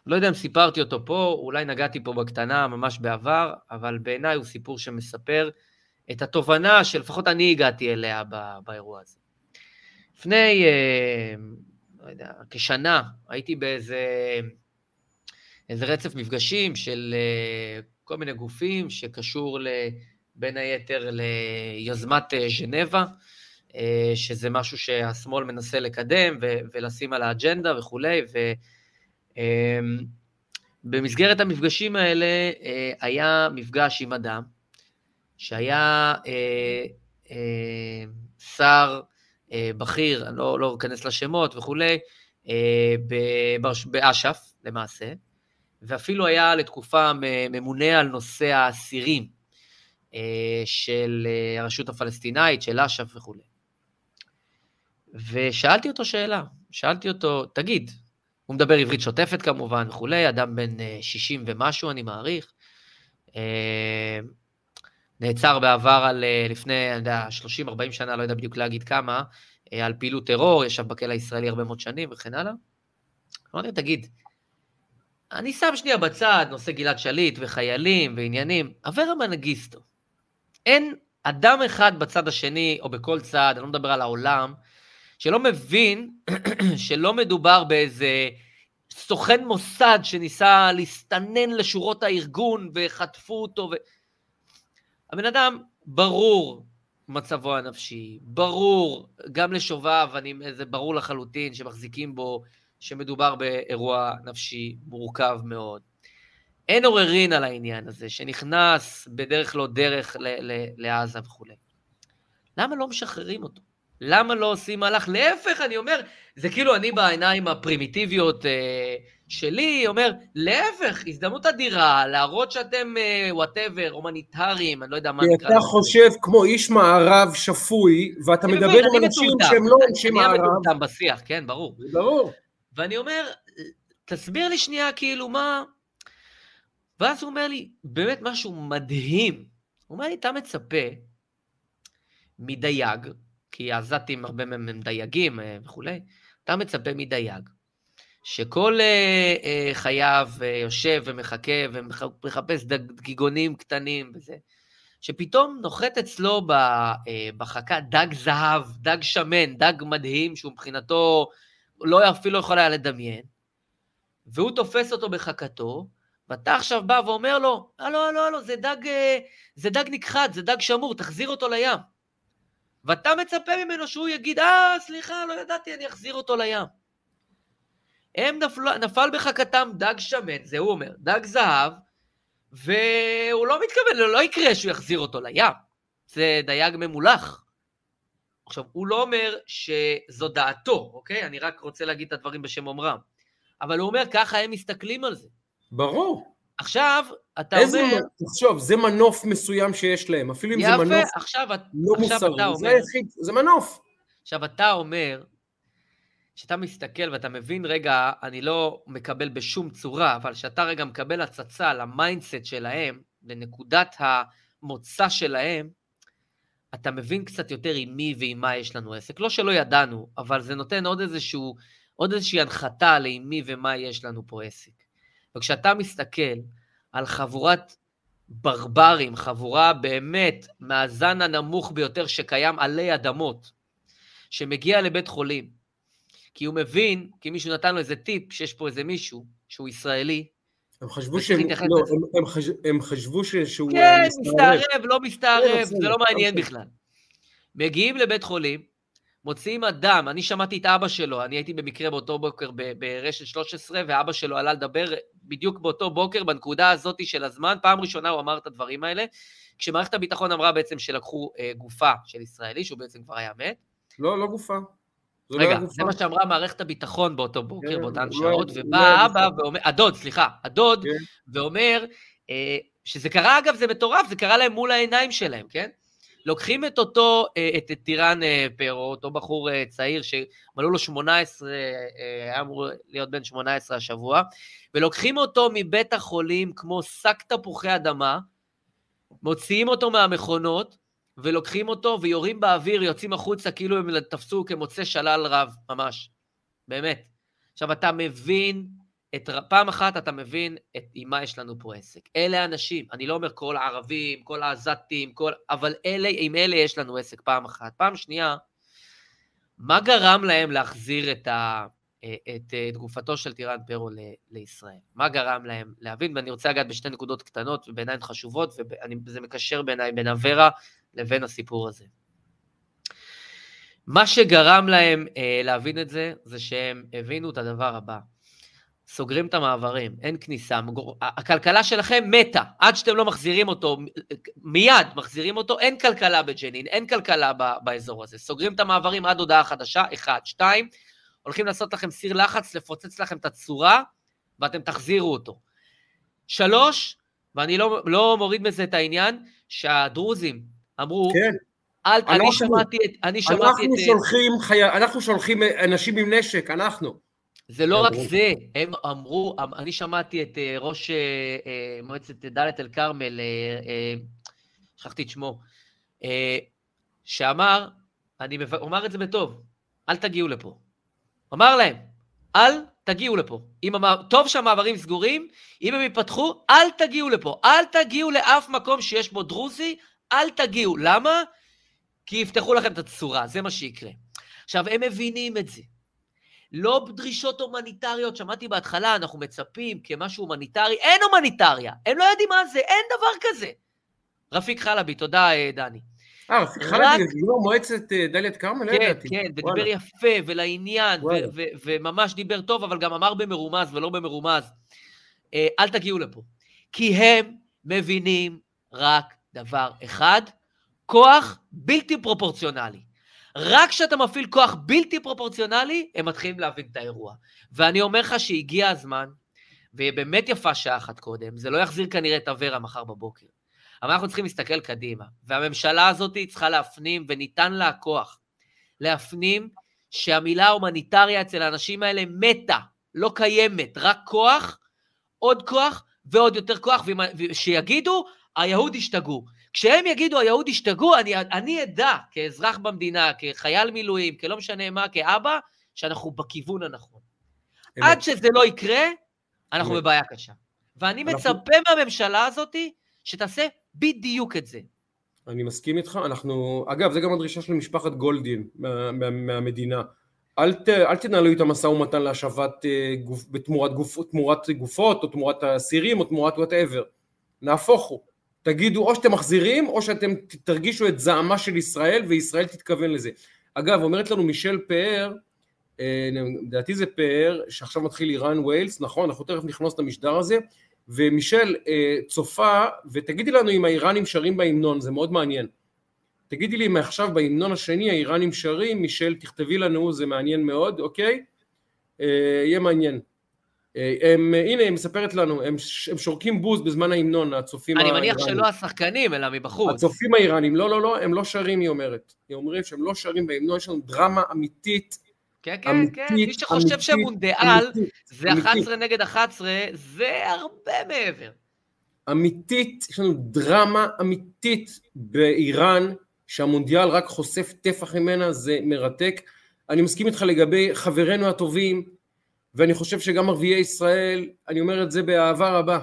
לא יודע אם סיפרתי אותו פה, אולי נגעתי פה בקטנה ממש בעבר, אבל בעיניי הוא סיפור שמספר את התובנה שלפחות אני הגעתי אליה באירוע הזה. לפני, אה, לא יודע, כשנה, הייתי באיזה איזה רצף מפגשים של אה, כל מיני גופים שקשור בין היתר ליוזמת אה, ז'נבה, אה, שזה משהו שהשמאל מנסה לקדם ולשים על האג'נדה וכולי, ובמסגרת המפגשים האלה היה מפגש עם אדם שהיה שר בכיר, אני לא, לא אכנס לשמות וכולי, באש"ף למעשה, ואפילו היה לתקופה ממונה על נושא האסירים אה, של אה, הרשות הפלסטינאית, של אש"ף וכו'. ושאלתי אותו שאלה, שאלתי אותו, תגיד, הוא מדבר עברית שוטפת כמובן וכולי, אדם בן 60 אה, ומשהו, אני מעריך. נעצר בעבר על לפני, אני יודע, 30-40 שנה, לא יודע בדיוק להגיד כמה, על פעילות טרור, ישב בכלא הישראלי הרבה מאוד שנים וכן הלאה. אמרתי, תגיד, אני שם שנייה בצד נושא גלעד שליט וחיילים ועניינים. אברה מנגיסטו, אין אדם אחד בצד השני, או בכל צד, אני לא מדבר על העולם, שלא מבין שלא מדובר באיזה סוכן מוסד שניסה להסתנן לשורות הארגון וחטפו אותו. ו... הבן אדם, ברור מצבו הנפשי, ברור, גם לשובב, אני, זה ברור לחלוטין שמחזיקים בו, שמדובר באירוע נפשי מורכב מאוד. אין עוררין על העניין הזה, שנכנס בדרך לא דרך לעזה וכולי. למה לא משחררים אותו? למה לא עושים מהלך? להפך, אני אומר, זה כאילו אני בעיניים הפרימיטיביות אה, שלי, אומר, להפך, הזדמנות אדירה להראות שאתם whatever, אה, הומניטריים, אני לא יודע מה נקרא. אתה חושב כמו איש מערב שפוי, ואתה מדבר עם אנשים שהם לא אנשי מערב. אני מטומטם בשיח, כן, ברור. ברור. ואני אומר, תסביר לי שנייה, כאילו, מה... ואז הוא אומר לי, באמת משהו מדהים. הוא אומר לי, אתה מצפה מדייג, כי העזתים, הרבה מהם הם דייגים אה, וכולי, אתה מצפה מדייג, שכל uh, uh, חייו uh, יושב ומחכה ומחפש דגיגונים קטנים וזה, שפתאום נוחת אצלו בחכה דג זהב, דג שמן, דג מדהים, שהוא מבחינתו לא אפילו יכול היה לדמיין, והוא תופס אותו בחכתו, ואתה עכשיו בא ואומר לו, הלו, הלו, הלו, זה דג, זה דג נכחד, זה דג שמור, תחזיר אותו לים. ואתה מצפה ממנו שהוא יגיד, אה, סליחה, לא ידעתי, אני אחזיר אותו לים. הם נפל, נפל בחכתם דג שמן, זה הוא אומר, דג זהב, והוא לא מתכוון, לא, לא יקרה שהוא יחזיר אותו לים. זה דייג ממולח. עכשיו, הוא לא אומר שזו דעתו, אוקיי? אני רק רוצה להגיד את הדברים בשם אומרם. אבל הוא אומר, ככה הם מסתכלים על זה. ברור. עכשיו, אתה איזה אומר... תחשוב, זה מנוף מסוים שיש להם, אפילו אם יפה, זה מנוף עכשיו, לא עכשיו מוסרי, אתה אומר, זה היחיד, זה מנוף. עכשיו, אתה אומר, כשאתה מסתכל ואתה מבין, רגע, אני לא מקבל בשום צורה, אבל כשאתה רגע מקבל הצצה ל mindset שלהם, לנקודת המוצא שלהם, אתה מבין קצת יותר עם מי ועם מה יש לנו עסק. לא שלא ידענו, אבל זה נותן עוד איזשהו, עוד איזושהי הנחתה לעם מי ומה יש לנו פה עסק. וכשאתה מסתכל על חבורת ברברים, חבורה באמת מהזן הנמוך ביותר שקיים עלי אדמות, שמגיע לבית חולים, כי הוא מבין, כי מישהו נתן לו איזה טיפ, שיש פה איזה מישהו שהוא ישראלי, הם חשבו שהם, לא, הם, הם, חש, הם חשבו שהוא כן, מסתערב, לא מסתערב, זה לא מעניין בכלל. מגיעים לבית חולים, מוציאים אדם, אני שמעתי את אבא שלו, אני הייתי במקרה באותו בוקר ברשת 13, ואבא שלו עלה לדבר בדיוק באותו בוקר, בנקודה הזאת של הזמן, פעם ראשונה הוא אמר את הדברים האלה, כשמערכת הביטחון אמרה בעצם שלקחו אה, גופה של ישראלי, שהוא בעצם כבר היה מת. לא, לא גופה. לא רגע, לא זה מה שאמרה מערכת הביטחון באותו בוקר, כן, באותן שעות, ובא האבא ואומר, הדוד, סליחה, הדוד, כן. ואומר, אה, שזה קרה, אגב, זה מטורף, זה קרה להם מול העיניים שלהם, כן? לוקחים את אותו, אה, את, טירן אה, פרו, אותו בחור צעיר שמלאו לו 18, היה אמור להיות בן 18 השבוע, ולוקחים אותו מבית החולים כמו שק תפוחי אדמה, מוציאים אותו מהמכונות, ולוקחים אותו ויורים באוויר, יוצאים החוצה כאילו הם תפסו כמוצא שלל רב, ממש. באמת. עכשיו, אתה מבין את, פעם אחת אתה מבין את, עם מה יש לנו פה עסק. אלה האנשים, אני לא אומר כל הערבים, כל העזתים, כל... אבל אלה, עם אלה יש לנו עסק פעם אחת. פעם שנייה, מה גרם להם להחזיר את, ה, את, את גופתו של טירן פרו ל, לישראל? מה גרם להם להבין? ואני רוצה לגעת בשתי נקודות קטנות ובעיניי חשובות, וזה מקשר בעיניי בין אברה לבין הסיפור הזה. מה שגרם להם אה, להבין את זה, זה שהם הבינו את הדבר הבא. סוגרים את המעברים, אין כניסה, מגור... הכלכלה שלכם מתה, עד שאתם לא מחזירים אותו, מיד מחזירים אותו, אין כלכלה בג'נין, אין כלכלה ב- באזור הזה. סוגרים את המעברים עד הודעה חדשה, אחד. שתיים, הולכים לעשות לכם סיר לחץ, לפוצץ לכם את הצורה, ואתם תחזירו אותו. שלוש, ואני לא, לא מוריד מזה את העניין, שהדרוזים אמרו, כן. אל, אנחנו, אני שמעתי את... אני שמעתי אנחנו, את, שולחים חי... אנחנו שולחים אנשים עם נשק, אנחנו. זה לא רק זה, הם אמרו, אני שמעתי את אה, ראש אה, אה, מועצת דאלית אל-כרמל, שכחתי את שמו, שאמר, אני אומר את זה בטוב, אל תגיעו לפה. הוא אמר להם, אל תגיעו לפה. אם המע... טוב שהמעברים סגורים, אם הם ייפתחו, אל תגיעו לפה. אל תגיעו לאף מקום שיש בו דרוזי, אל תגיעו. למה? כי יפתחו לכם את הצורה, זה מה שיקרה. עכשיו, הם מבינים את זה. לא דרישות הומניטריות, שמעתי בהתחלה, אנחנו מצפים כמשהו הומניטרי, אין הומניטריה, הם לא יודעים מה זה, אין דבר כזה. רפיק חלבי, תודה, אה, דני. אה, רפיק חלבי, זה לא מועצת אה, דליית כרמל? לא כן, כן, ודיבר יפה ולעניין, וממש דיבר טוב, אבל גם אמר במרומז ולא במרומז. אה, אל תגיעו לפה. כי הם מבינים רק דבר אחד, כוח בלתי פרופורציונלי. רק כשאתה מפעיל כוח בלתי פרופורציונלי, הם מתחילים להבין את האירוע. ואני אומר לך שהגיע הזמן, ובאמת יפה שעה אחת קודם, זה לא יחזיר כנראה את אברה מחר בבוקר. אבל אנחנו צריכים להסתכל קדימה. והממשלה הזאת צריכה להפנים, וניתן לה הכוח, להפנים שהמילה הומניטריה אצל האנשים האלה מתה, לא קיימת, רק כוח, עוד כוח ועוד יותר כוח, ושיגידו, היהוד השתגעו. כשהם יגידו היהוד השתגעו, אני, אני אדע כאזרח במדינה, כחייל מילואים, כלא משנה מה, כאבא, שאנחנו בכיוון הנכון. אמת. עד שזה לא יקרה, אנחנו אמת. בבעיה קשה. ואני אנחנו... מצפה מהממשלה הזאת שתעשה בדיוק את זה. אני מסכים איתך, אנחנו, אגב, זה גם הדרישה של משפחת גולדין מה, מה, מהמדינה. אל, ת, אל תנהלו איתם משא ומתן להשבת אה, גוף, בתמורת גוף, תמורת גופות או תמורת אסירים או תמורת whatever. נהפוך הוא. תגידו או שאתם מחזירים או שאתם תרגישו את זעמה של ישראל וישראל תתכוון לזה. אגב, אומרת לנו מישל פאר, אה, לדעתי זה פאר, שעכשיו מתחיל איראן וויילס, נכון, אנחנו תכף נכנס את המשדר הזה, ומישל אה, צופה, ותגידי לנו אם האיראנים שרים בהמנון, זה מאוד מעניין. תגידי לי אם עכשיו בהמנון השני האיראנים שרים, מישל תכתבי לנו, זה מעניין מאוד, אוקיי? אה, יהיה מעניין. אה, הם, הנה, היא מספרת לנו, הם, הם שורקים בוז בזמן ההמנון, הצופים האיראנים. אני מניח שלא השחקנים, אלא מבחוץ. הצופים האיראנים, לא, לא, לא, הם לא שרים, היא אומרת. היא אומרת שהם לא שרים בהמנון, יש לנו דרמה אמיתית. כן, כן, אמיתית, כן, מי שחושב שהמונדיאל זה 11 נגד 11, זה הרבה מעבר. אמיתית, יש לנו דרמה אמיתית באיראן, שהמונדיאל רק חושף טפח ממנה, זה מרתק. אני מסכים איתך לגבי חברינו הטובים, ואני חושב שגם ערביי ישראל, אני אומר את זה באהבה רבה,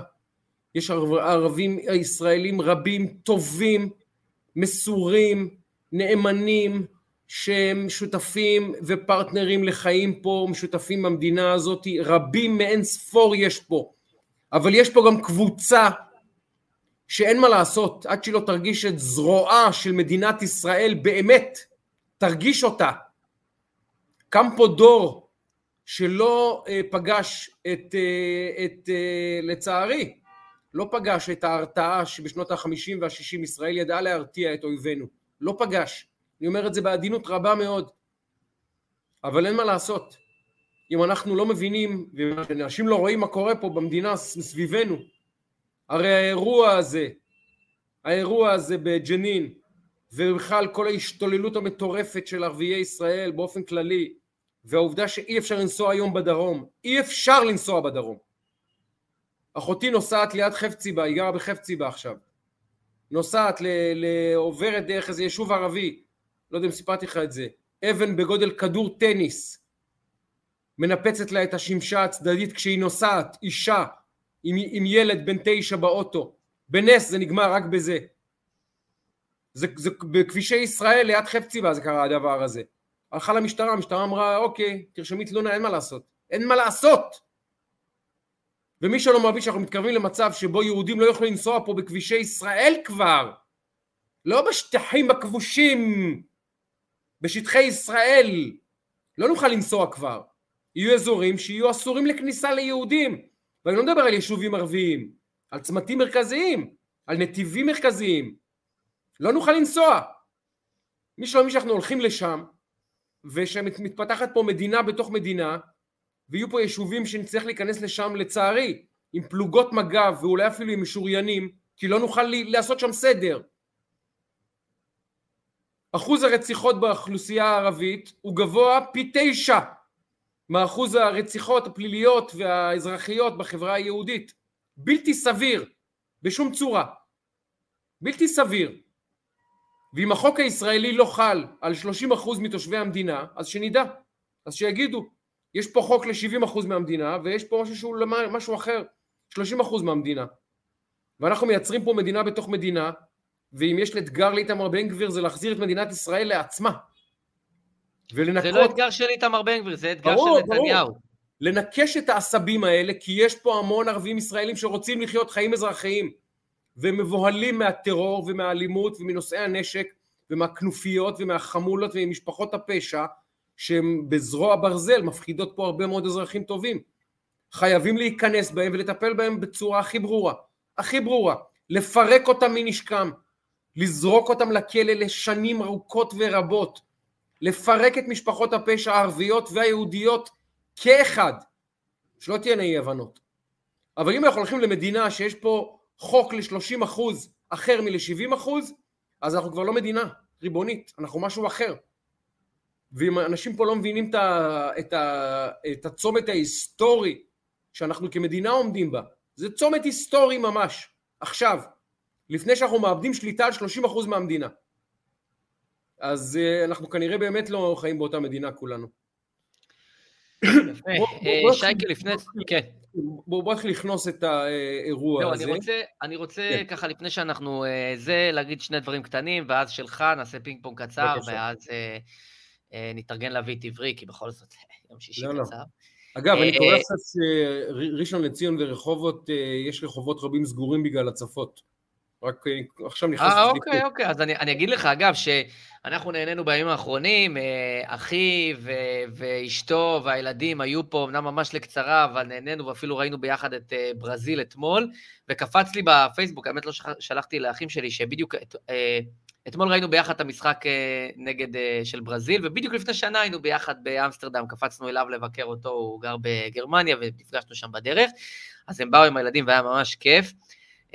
יש ערבים ישראלים רבים טובים, מסורים, נאמנים, שהם שותפים ופרטנרים לחיים פה, משותפים במדינה הזאת, רבים מאין ספור יש פה, אבל יש פה גם קבוצה שאין מה לעשות, עד שהיא לא תרגיש את זרועה של מדינת ישראל באמת, תרגיש אותה. קם פה דור שלא אה, פגש את, אה, את, אה, לצערי, לא פגש את ההרתעה שבשנות החמישים והשישים ישראל ידעה להרתיע את אויבינו, לא פגש, אני אומר את זה בעדינות רבה מאוד, אבל אין מה לעשות, אם אנחנו לא מבינים ואנשים לא רואים מה קורה פה במדינה סביבנו, הרי האירוע הזה, האירוע הזה בג'נין ובכלל כל ההשתוללות המטורפת של ערביי ישראל באופן כללי והעובדה שאי אפשר לנסוע היום בדרום, אי אפשר לנסוע בדרום. אחותי נוסעת ליד חפציבה, היא גרה בחפציבה עכשיו. נוסעת, עוברת דרך איזה יישוב ערבי, לא יודע אם סיפרתי לך את זה, אבן בגודל כדור טניס, מנפצת לה את השמשה הצדדית כשהיא נוסעת, אישה, עם, עם ילד בן תשע באוטו. בנס זה נגמר רק בזה. זה, זה בכבישי ישראל ליד חפציבה זה קרה הדבר הזה. הלכה למשטרה, המשטרה אמרה אוקיי, תרשמי תלונה, אין מה לעשות. אין מה לעשות! ומי שלא מבין שאנחנו מתקרבים למצב שבו יהודים לא יכולים לנסוע פה בכבישי ישראל כבר, לא בשטחים הכבושים, בשטחי ישראל, לא נוכל לנסוע כבר. יהיו אזורים שיהיו אסורים לכניסה ליהודים, ואני לא מדבר על יישובים ערביים, על צמתים מרכזיים, על נתיבים מרכזיים. לא נוכל לנסוע. מי שלא מבין שאנחנו הולכים לשם, ושמתפתחת פה מדינה בתוך מדינה, ויהיו פה יישובים שנצטרך להיכנס לשם לצערי, עם פלוגות מג"ב ואולי אפילו עם משוריינים, כי לא נוכל לעשות שם סדר. אחוז הרציחות באוכלוסייה הערבית הוא גבוה פי תשע מאחוז הרציחות הפליליות והאזרחיות בחברה היהודית. בלתי סביר, בשום צורה. בלתי סביר. ואם החוק הישראלי לא חל על 30% מתושבי המדינה, אז שנדע, אז שיגידו, יש פה חוק ל-70% מהמדינה ויש פה משהו שהוא משהו אחר, 30% מהמדינה. ואנחנו מייצרים פה מדינה בתוך מדינה ואם יש לאתגר לאיתמר בן גביר זה להחזיר את מדינת ישראל לעצמה. ולנקות... זה לא אתגר של איתמר בן גביר, זה אתגר ברור, של נתניהו. ברור. לנקש את העשבים האלה, כי יש פה המון ערבים ישראלים שרוצים לחיות חיים אזרחיים, ומבוהלים מהטרור ומהאלימות ומנושאי הנשק ומהכנופיות ומהחמולות וממשפחות הפשע, שהן בזרוע ברזל מפחידות פה הרבה מאוד אזרחים טובים. חייבים להיכנס בהם ולטפל בהם בצורה הכי ברורה, הכי ברורה, לפרק אותם מנשקם, לזרוק אותם לכלא לשנים ארוכות ורבות, לפרק את משפחות הפשע הערביות והיהודיות כאחד, שלא תהיינה אי הבנות. אבל אם אנחנו הולכים למדינה שיש פה חוק ל-30 אחוז אחר מ-70 אחוז, אז אנחנו כבר לא מדינה ריבונית, אנחנו משהו אחר. ואם אנשים פה לא מבינים את, ה, את, ה, את הצומת ההיסטורי שאנחנו כמדינה עומדים בה, זה צומת היסטורי ממש, עכשיו, לפני שאנחנו מאבדים שליטה על 30% מהמדינה. אז uh, אנחנו כנראה באמת לא חיים באותה מדינה כולנו. אה, שייקה לפני, כן. בואו נתחיל לכנוס את האירוע הזה. אני רוצה כן. ככה לפני שאנחנו אה, זה, להגיד שני דברים קטנים, ואז שלך, נעשה פינג פונג קצר, ואז נתארגן להביא את עברי, כי בכל זאת יום שישי לא, לא. קצר. אגב, אני קורא קצת שראשון לציון ורחובות, יש רחובות רבים סגורים בגלל הצפות. רק עכשיו נכנס... אה, אוקיי, אוקיי, אז אני, אני אגיד לך, אגב, שאנחנו נהנינו בימים האחרונים, אה, אחי ו- ואשתו והילדים היו פה, אמנם ממש לקצרה, אבל נהנינו ואפילו ראינו ביחד את אה, ברזיל אתמול, וקפץ לי בפייסבוק, האמת לא שלחתי לאחים שלי, שבדיוק את, אה, אתמול ראינו ביחד את המשחק נגד של ברזיל, ובדיוק לפני שנה היינו ביחד באמסטרדם, קפצנו אליו לבקר אותו, הוא גר בגרמניה, ונפגשנו שם בדרך, אז הם באו עם הילדים והיה ממש כיף.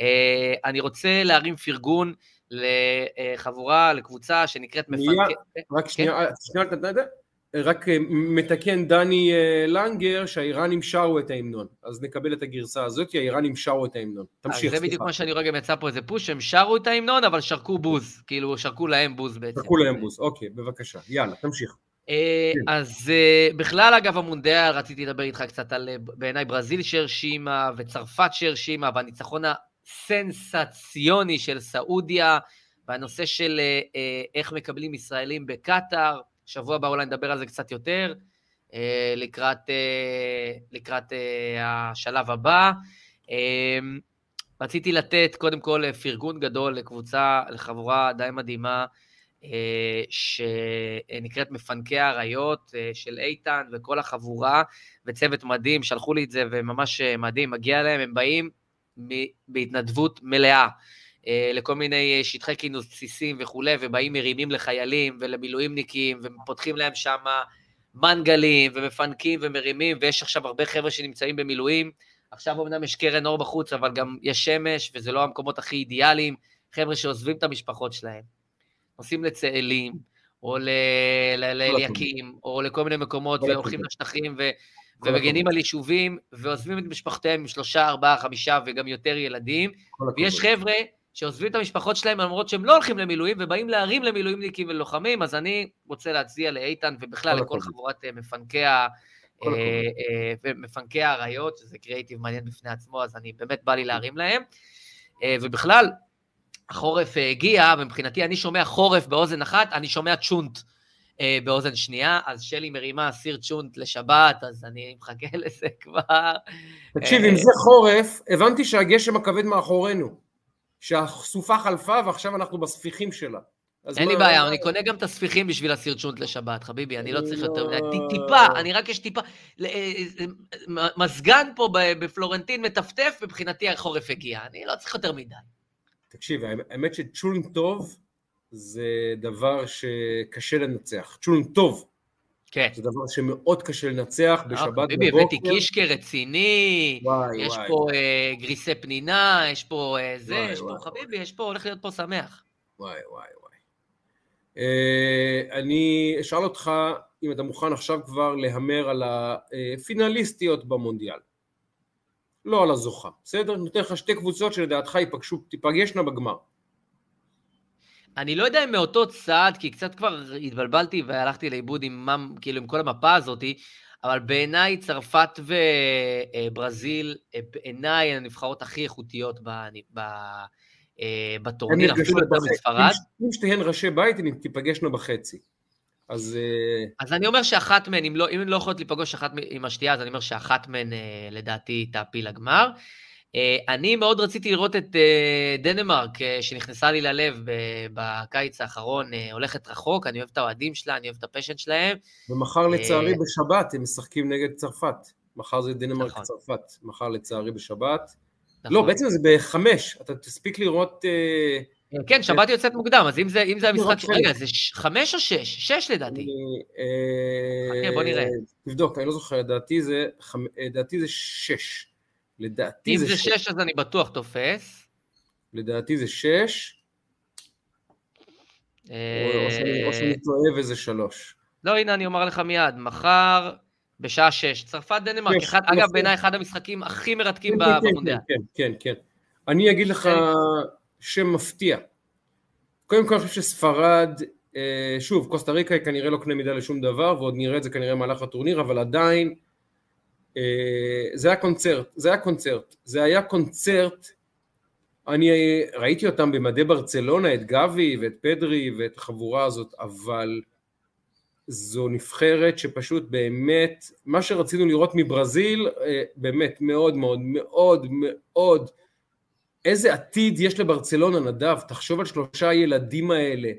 אה, אני רוצה להרים פרגון לחבורה, לקבוצה שנקראת מפנקה... רק שנייה, כן? שנייה, רק אה, מתקן דני אה, לנגר שהאיראנים שרו את ההמנון, אז נקבל את הגרסה הזאת, כי האיראנים שרו את ההמנון. תמשיך, סליחה. זה בדיוק מה שאני רואה, גם יצא פה איזה פוש, הם שרו את ההמנון, אבל שרקו בוז, כאילו שרקו להם בוז בעצם. שרקו להם בוז, אוקיי, בבקשה, יאללה, תמשיך. כן. אז בכלל, אגב, המונדיאל, רציתי לדבר איתך קצת על בעיניי ברזיל שהרשימה, וצרפת שהרשימה, והניצחון סנסציוני של סעודיה, והנושא של אה, אה, איך מקבלים ישראלים בקטאר, שבוע הבא אולי נדבר על זה קצת יותר, אה, לקראת, לקראת השלב הבא. רציתי לתת קודם כל פרגון גדול לקבוצה, לחבורה די מדהימה, שנקראת מפנקי האריות של איתן וכל החבורה, וצוות מדהים, שלחו לי את זה וממש מדהים, מגיע להם, הם באים בהתנדבות מלאה. אה, לכל מיני אה, שטחי כינוס בסיסים וכולי, ובאים מרימים לחיילים ולמילואימניקים, ופותחים להם שם מנגלים, ומפנקים ומרימים, ויש עכשיו הרבה חבר'ה שנמצאים במילואים. עכשיו אמנם יש קרן אור בחוץ, אבל גם יש שמש, וזה לא המקומות הכי אידיאליים. חבר'ה שעוזבים את המשפחות שלהם, נוסעים לצאלים, או לאליקים, או לכל מיני מקומות, והולכים לשטחים. ומגנים על יישובים, ועוזבים את משפחותיהם עם שלושה, ארבעה, חמישה וגם יותר ילדים, ויש חבר'ה שעוזבים את המשפחות שלהם למרות שהם לא הולכים למילואים, ובאים להרים למילואימניקים ולוחמים, אז אני רוצה להצדיע לאיתן ובכלל לכל חבורת אה, מפנקי ה... אה, אה, מפנקי האריות, שזה קריאיטיב מעניין בפני עצמו, אז אני באמת בא לי להרים להם. ובכלל, החורף הגיע, ומבחינתי אני שומע חורף באוזן אחת, אני שומע צ'ונט. אה, באוזן שנייה, אז שלי מרימה סיר צ'ונט לשבת, אז אני מחכה לזה כבר. תקשיב, אם אה, זה חורף, הבנתי שהגשם הכבד מאחורינו, שהסופה חלפה ועכשיו אנחנו בספיחים שלה. אין לי בעיה, אני קונה גם את הספיחים בשביל הסיר צ'ונט לשבת, חביבי, אני לא צריך יותר מדי, לא- טיפה, אני רק יש טיפה, אה, מזגן פה בפלורנטין מטפטף, מבחינתי החורף הגיע, אני לא צריך יותר מדי. תקשיב, האמת שצ'ונט טוב, זה דבר שקשה לנצח. צ'ולן טוב. כן. זה דבר שמאוד קשה לנצח בשבת בבוקר. ביבי, הבאתי קישקה רציני, וואי, יש וואי. פה אה, גריסי פנינה, יש פה אה, זה, וואי, יש וואי, פה. חביבי, יש פה, הולך להיות פה שמח. וואי, וואי, וואי. אה, אני אשאל אותך אם אתה מוכן עכשיו כבר להמר על הפינליסטיות במונדיאל. לא על הזוכה, בסדר? נותן לך שתי קבוצות שלדעתך ייפגשו, תיפגשנה בגמר. אני לא יודע אם מאותו צעד, כי קצת כבר התבלבלתי והלכתי לאיבוד עם, מה, כאילו, עם כל המפה הזאתי, אבל בעיניי צרפת וברזיל, בעיניי הן הנבחרות הכי איכותיות ב, בטורניר, אפילו יותר מספרד. אם שתיהן ראשי בית, הן תיפגשנו בחצי. אז... אז אני אומר שאחת מהן, אם לא, אם לא יכולות להיפגוש אחת עם השנייה, אז אני אומר שאחת מהן לדעתי תעפיל לגמר. אה, אני מאוד רציתי לראות את אה, דנמרק, אה, שנכנסה לי ללב בקיץ האחרון, הולכת רחוק, אני אוהב את האוהדים שלה, אני אוהב את ה passion שלהם. ומחר לצערי בשבת הם משחקים נגד צרפת. מחר זה דנמרק נכון. צרפת, מחר לצערי בשבת. נכון. לא, בעצם זה בחמש, אתה תספיק לראות... כן, שבת יוצאת מוקדם, אז אם זה, אם זה המשחק... רגע, זה חמש או שש? שש לדעתי. בוא נראה. תבדוק, אני לא זוכר, לדעתי זה שש. לדעתי זה... אם זה שש אז אני בטוח תופס. לדעתי זה שש. או שאני טועה וזה שלוש. לא, הנה אני אומר לך מיד, מחר בשעה שש. צרפת דנמרק, אגב, בעיניי אחד המשחקים הכי מרתקים כן, כן, כן, במונדיאל. כן, כן, כן. אני אגיד לך שם מפתיע. קודם כל אני חושב שספרד, אה, שוב, קוסטה ריקה היא כנראה לא קנה מידה לשום דבר, ועוד נראה את זה כנראה במהלך הטורניר, אבל עדיין אה, זה היה קונצרט, זה היה קונצרט, זה היה קונצרט, אני ראיתי אותם במדי ברצלונה, את גבי ואת פדרי ואת החבורה הזאת, אבל זו נבחרת שפשוט באמת, מה שרצינו לראות מברזיל, אה, באמת מאוד מאוד מאוד מאוד, איזה עתיד יש לברצלונה נדב, תחשוב על שלושה הילדים האלה,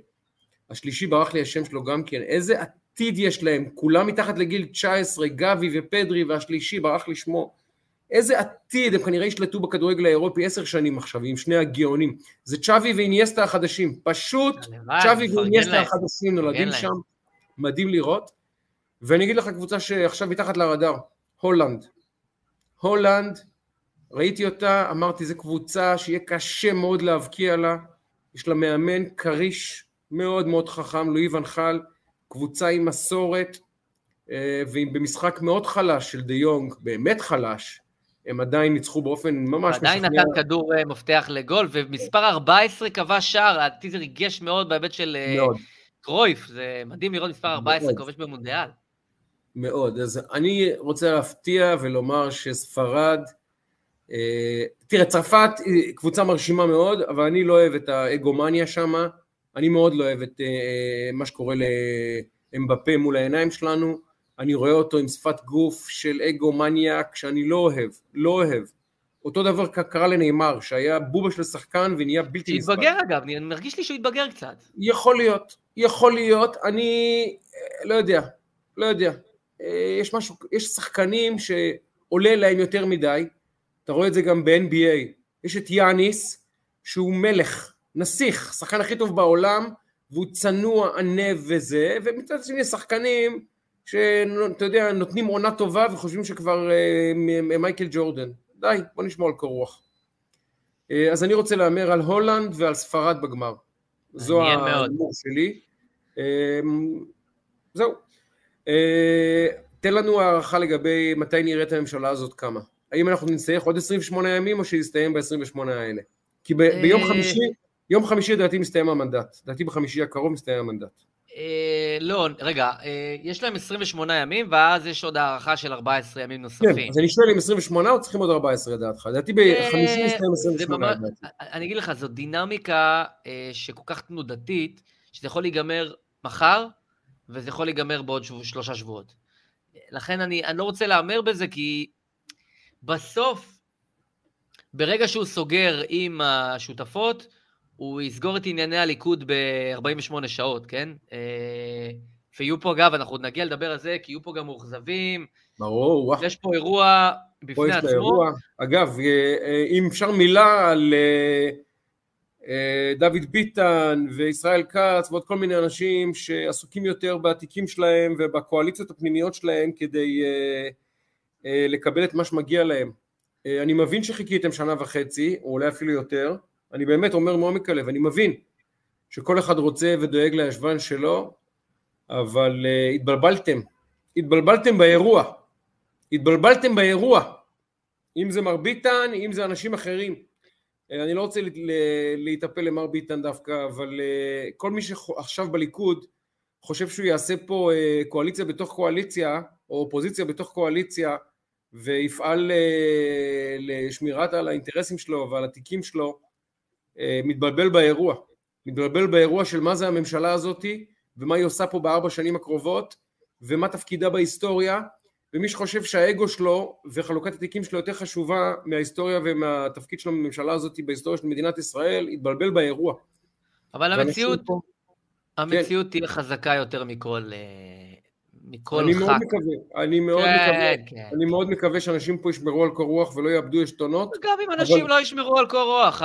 השלישי ברח לי השם שלו גם כן, איזה עתיד יש להם, כולם מתחת לגיל 19, גבי ופדרי והשלישי, ברח לי שמו. איזה עתיד, הם כנראה ישלטו בכדורגל האירופי עשר שנים עכשיו, עם שני הגאונים. זה צ'אבי ואיניאסטה החדשים, פשוט צ'אבי ואיניאסטה החדשים נולדים שם, מדהים לראות. ואני אגיד לך קבוצה שעכשיו מתחת לרדאר, הולנד. הולנד, ראיתי אותה, אמרתי, זו קבוצה שיהיה קשה מאוד להבקיע לה, יש לה מאמן כריש מאוד מאוד חכם, לואי ונחל, קבוצה עם מסורת אה, ובמשחק מאוד חלש של דה יונג, באמת חלש, הם עדיין ניצחו באופן ממש משכנע. עדיין נתן כדור אה, מפתח לגול, ומספר 14 קבע שער, לדעתי זה ריגש מאוד בהיבט של אה, מאוד. קרויף, זה מדהים לראות מספר 14 כובש במונדיאל. מאוד, אז אני רוצה להפתיע ולומר שספרד, תראה, צרפת היא קבוצה מרשימה מאוד, אבל אני לא אוהב את האגומניה שמה, אני מאוד לא אוהב את uh, מה שקורה לאמבפה מול העיניים שלנו, אני רואה אותו עם שפת גוף של אגו מניאק שאני לא אוהב, לא אוהב. אותו דבר קרה לנאמר, שהיה בובה של שחקן ונהיה בלתי נסבל. שהתבגר אגב, אני מרגיש לי שהוא התבגר קצת. יכול להיות, יכול להיות, אני אה, לא יודע, לא יודע. אה, יש משהו, יש שחקנים שעולה להם יותר מדי, אתה רואה את זה גם ב-NBA, יש את יאניס, שהוא מלך, נסיך, השחקן הכי טוב בעולם, והוא צנוע, ענב וזה, ומצד שני שחקנים שאתה יודע, נותנים עונה טובה וחושבים שכבר אה, מייקל ג'ורדן. די, בוא נשמור על קור רוח. אה, אז אני רוצה להמר על הולנד ועל ספרד בגמר. זו ההימור שלי. אה, זהו. אה, תן לנו הערכה לגבי מתי נראה את הממשלה הזאת כמה. האם אנחנו נצטרך עוד 28 ימים או שיסתיים ב-28 האלה? כי ב- ביום אה, חמישי יום חמישי לדעתי מסתיים המנדט, לדעתי בחמישי הקרוב מסתיים המנדט. אה, לא, רגע, אה, יש להם 28 ימים, ואז יש עוד הארכה של 14 ימים נוספים. כן, אז אני שואל אם 28 או צריכים עוד 14 לדעתך? לדעתי בחמישי אה, מסתיים 28. אני אגיד לך, זו דינמיקה שכל כך תנודתית, שזה יכול להיגמר מחר, וזה יכול להיגמר בעוד שלושה שבועות. לכן אני, אני לא רוצה להמר בזה, כי בסוף, ברגע שהוא סוגר עם השותפות, הוא יסגור את ענייני הליכוד ב-48 שעות, כן? אה, ויהיו פה, אגב, אנחנו עוד נגיע לדבר על זה, כי יהיו פה גם מאוכזבים. ברור. יש פה אירוע בפני עצמו. אירוע. אגב, אה, אה, אם אפשר מילה על דוד ביטן וישראל כץ ועוד כל מיני אנשים שעסוקים יותר בתיקים שלהם ובקואליציות הפנימיות שלהם כדי לקבל את מה שמגיע להם. אני מבין שחיכיתם שנה וחצי, או אולי אפילו יותר, אני באמת אומר מעומק הלב, אני מבין שכל אחד רוצה ודואג לישבן שלו, אבל uh, התבלבלתם, התבלבלתם באירוע, התבלבלתם באירוע, אם זה מר ביטן, אם זה אנשים אחרים. Uh, אני לא רוצה להיטפל למר ביטן דווקא, אבל uh, כל מי שעכשיו בליכוד חושב שהוא יעשה פה uh, קואליציה בתוך קואליציה, או אופוזיציה בתוך קואליציה, ויפעל לשמירת על האינטרסים שלו ועל התיקים שלו, מתבלבל באירוע. מתבלבל באירוע של מה זה הממשלה הזאתי, ומה היא עושה פה בארבע שנים הקרובות, ומה תפקידה בהיסטוריה, ומי שחושב שהאגו שלו וחלוקת התיקים שלו יותר חשובה מההיסטוריה ומהתפקיד שלו בממשלה הזאת בהיסטוריה של מדינת ישראל, התבלבל באירוע. אבל המציאות, פה... המציאות כן. תהיה חזקה יותר מכל, אה, מכל אני ח"כ. מאוד מקווה, אני מאוד, כן, מקווה, כן. אני מאוד מקווה שאנשים פה ישמרו על קור רוח ולא יאבדו עשתונות. גם אם אנשים אבל... לא ישמרו על קור רוח,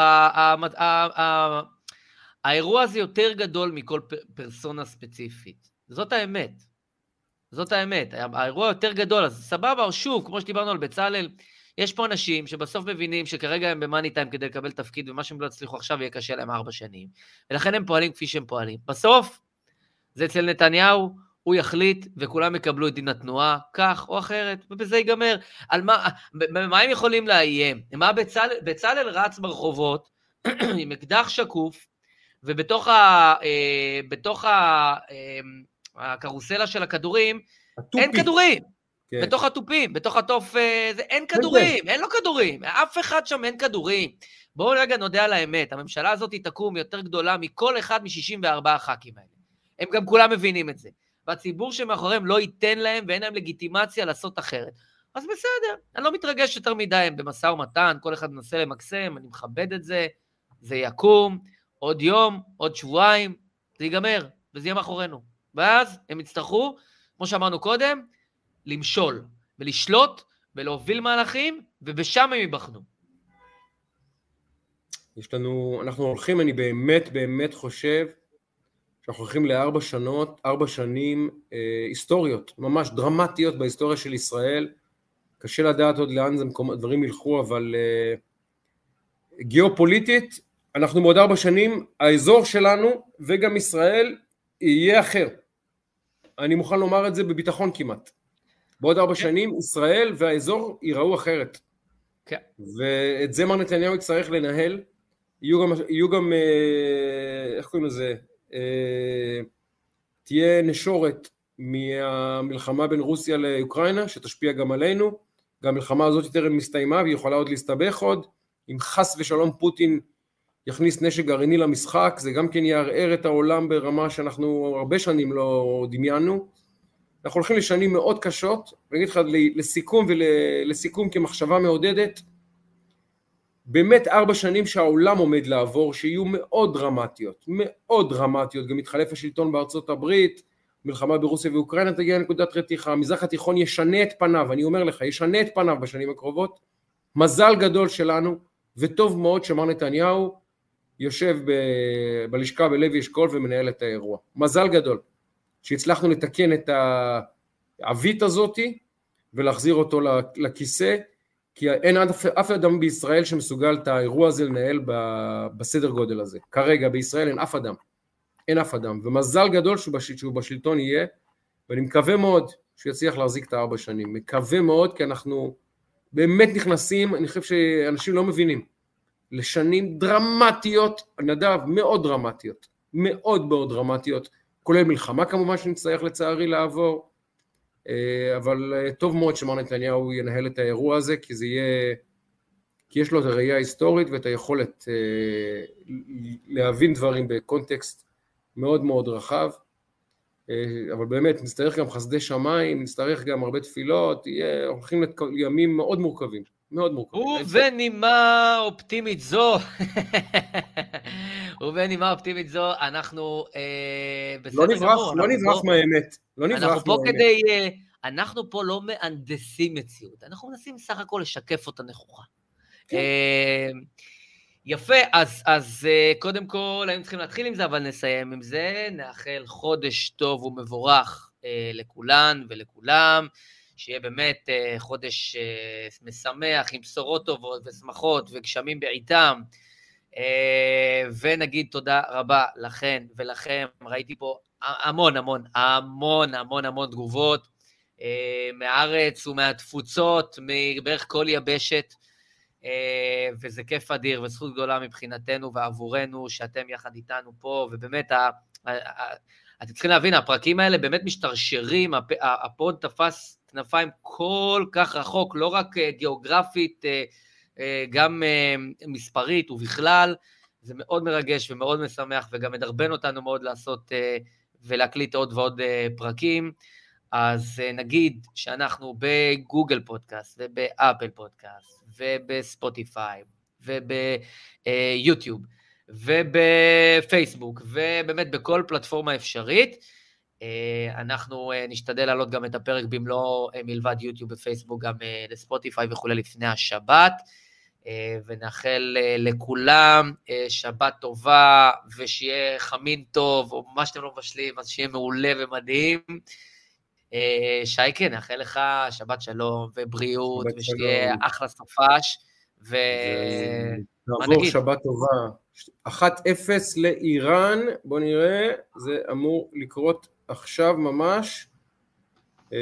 האירוע הזה יותר גדול מכל פרסונה ספציפית. זאת האמת. זאת האמת. האירוע יותר גדול, אז סבבה, שוב, כמו שדיברנו על בצלאל, יש פה אנשים שבסוף מבינים שכרגע הם במאני טיים כדי לקבל תפקיד, ומה שהם לא יצליחו עכשיו יהיה קשה להם ארבע שנים, ולכן הם פועלים כפי שהם פועלים. בסוף, זה אצל נתניהו, הוא יחליט וכולם יקבלו את דין התנועה, כך או אחרת, ובזה ייגמר. על מה, במה הם יכולים לאיים? מה בצל, בצלאל רץ ברחובות עם אקדח שקוף, ובתוך ה... אה, בתוך ה... אה, הקרוסלה של הכדורים, הטופי. אין כדורים. כן. בתוך התופים, בתוך התוף, אה, זה, אין כדורים, אין לו כדורים, אף אחד שם אין כדורים. בואו רגע נודה על האמת, הממשלה הזאת תקום יותר גדולה מכל אחד מ-64 הח"כים האלה. הם גם כולם מבינים את זה. והציבור שמאחוריהם לא ייתן להם ואין להם לגיטימציה לעשות אחרת. אז בסדר, אני לא מתרגש יותר מדי, הם במשא ומתן, כל אחד מנסה למקסם, אני מכבד את זה, זה יקום, עוד יום, עוד שבועיים, זה ייגמר, וזה יהיה מאחורינו. ואז הם יצטרכו, כמו שאמרנו קודם, למשול, ולשלוט, ולהוביל מהלכים, ובשם הם ייבחנו. יש לנו, אנחנו הולכים, אני באמת באמת חושב שאנחנו הולכים לארבע שנות, ארבע שנים אה, היסטוריות, ממש דרמטיות בהיסטוריה של ישראל. קשה לדעת עוד לאן זה מקום, הדברים ילכו, אבל אה, גיאופוליטית, אנחנו בעוד ארבע שנים, האזור שלנו וגם ישראל יהיה אחר. אני מוכן לומר את זה בביטחון כמעט. בעוד ארבע כן. שנים ישראל והאזור ייראו אחרת. כן. ואת זה מר נתניהו יצטרך לנהל. יהיו גם, יהיו גם אה, איך קוראים לזה, תהיה נשורת מהמלחמה בין רוסיה לאוקראינה, שתשפיע גם עלינו. גם המלחמה הזאת טרם מסתיימה והיא יכולה עוד להסתבך עוד. אם חס ושלום פוטין יכניס נשק גרעיני למשחק, זה גם כן יערער את העולם ברמה שאנחנו הרבה שנים לא דמיינו. אנחנו הולכים לשנים מאוד קשות, ואני אגיד לך לסיכום ולסיכום כמחשבה מעודדת, באמת ארבע שנים שהעולם עומד לעבור, שיהיו מאוד דרמטיות, מאוד דרמטיות, גם מתחלף השלטון בארצות הברית, מלחמה ברוסיה ואוקראינה תגיע לנקודת רתיחה, המזרח התיכון ישנה את פניו, אני אומר לך, ישנה את פניו בשנים הקרובות, מזל גדול שלנו, וטוב מאוד שמר נתניהו יושב ב, בלשכה בלוי אשכול ומנהל את האירוע. מזל גדול שהצלחנו לתקן את העווית הזאתי ולהחזיר אותו לכיסא, כי אין אף, אף אדם בישראל שמסוגל את האירוע הזה לנהל ב, בסדר גודל הזה. כרגע בישראל אין אף אדם. אין אף אדם. ומזל גדול שהוא, בשל, שהוא בשלטון יהיה, ואני מקווה מאוד שהוא יצליח להחזיק את הארבע שנים. מקווה מאוד, כי אנחנו באמת נכנסים, אני חושב שאנשים לא מבינים. לשנים דרמטיות, נדב, מאוד דרמטיות, מאוד מאוד דרמטיות, כולל מלחמה כמובן שנצטרך לצערי לעבור, אבל אה, טוב מאוד שמר נתניהו ינהל את האירוע הזה, כי זה יהיה, כי יש לו את הראייה ההיסטורית ואת היכולת אה, להבין דברים בקונטקסט מאוד מאוד רחב, אבל באמת נצטרך גם חסדי שמיים, נצטרך גם הרבה תפילות, יהיה, הולכים לימים מאוד מורכבים. מאוד מורכב. ובנימה אופטימית זו, ובנימה אופטימית זו, אנחנו אה, בסדר לא נברח, גמור. לא נברח מהאמת. לא נברח מהאמת. אנחנו פה כדי... אה, אנחנו פה לא מהנדסים מציאות, אנחנו מנסים סך הכל לשקף אותה נכוחה. כן. אה, יפה, אז, אז אה, קודם כל היינו צריכים להתחיל עם זה, אבל נסיים עם זה. נאחל חודש טוב ומבורך אה, לכולן ולכולם. שיהיה באמת אה, חודש אה, משמח עם בשורות טובות ושמחות וגשמים בעיתם. אה, ונגיד תודה רבה לכן ולכם, ראיתי פה המון המון המון המון המון תגובות מהארץ ומהתפוצות, מבערך כל יבשת, וזה כיף אדיר וזכות גדולה מבחינתנו ועבורנו שאתם יחד איתנו פה, ובאמת, אתם צריכים להבין, הפרקים האלה באמת משתרשרים, הפוד תפס כנפיים כל כך רחוק, לא רק אה, גיאוגרפית, אה, אה, גם מספרית ובכלל, זה מאוד מרגש ומאוד משמח, וגם מדרבן אותנו מאוד לעשות ולהקליט עוד ועוד פרקים. אז נגיד שאנחנו בגוגל פודקאסט ובאפל פודקאסט ובספוטיפיי וביוטיוב ובפייסבוק ובאמת בכל פלטפורמה אפשרית. אנחנו נשתדל להעלות גם את הפרק במלוא מלבד יוטיוב ופייסבוק גם לספוטיפיי וכולי לפני השבת. ונאחל לכולם שבת טובה ושיהיה חמין טוב, או מה שאתם לא מבשלים, אז שיהיה מעולה ומדהים. שייקה, נאחל לך שבת שלום ובריאות, שבת ושיהיה שלום. אחלה סופש. ו... נעבור שבת טובה. 1-0 לאיראן, בוא נראה, זה אמור לקרות עכשיו ממש.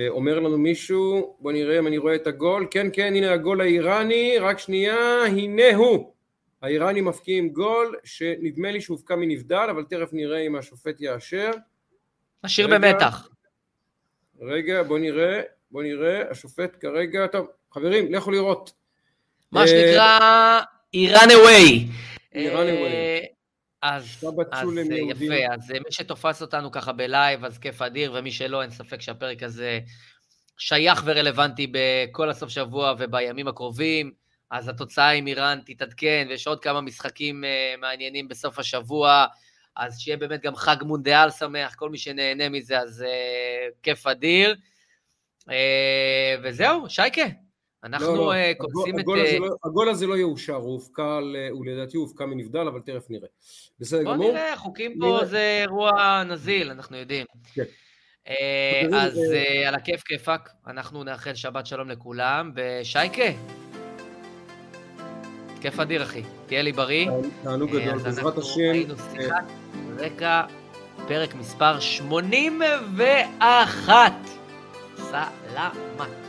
אומר לנו מישהו, בוא נראה אם אני רואה את הגול, כן כן הנה הגול האיראני, רק שנייה, הנה הוא, האיראנים מפקיעים גול שנדמה לי שהופקע מנבדל, אבל תכף נראה אם השופט יאשר. משאיר במתח. רגע, בוא נראה, בוא נראה, השופט כרגע, טוב, חברים, לכו לראות. מה שנקרא איראן אווי. איראן אווי. אז, אז יפה, אז מי שתופס אותנו ככה בלייב, אז כיף אדיר, ומי שלא, אין ספק שהפרק הזה שייך ורלוונטי בכל הסוף שבוע ובימים הקרובים. אז התוצאה עם איראן תתעדכן, ויש עוד כמה משחקים uh, מעניינים בסוף השבוע, אז שיהיה באמת גם חג מונדיאל שמח, כל מי שנהנה מזה, אז uh, כיף אדיר. Uh, וזהו, שייקה, אנחנו לא, לא. אה, קוצים הגול, את... הגול הזה, לא, הגול הזה לא יאושר, הוא הופקע, הוא לדעתי הופקע מנבדל, אבל תכף נראה. בסדר גמור. בוא נראה, חוקים פה נראה. זה אירוע נזיל, אנחנו יודעים. כן. אה, אז אה, על הכיף כיפאק, אנחנו נאחל שבת שלום לכולם, ושייקה, כיף אדיר אחי, תהיה לי בריא. תענוג גדול, בעזרת השם. היינו שיחת רקע, פרק מספר 81. סלמת.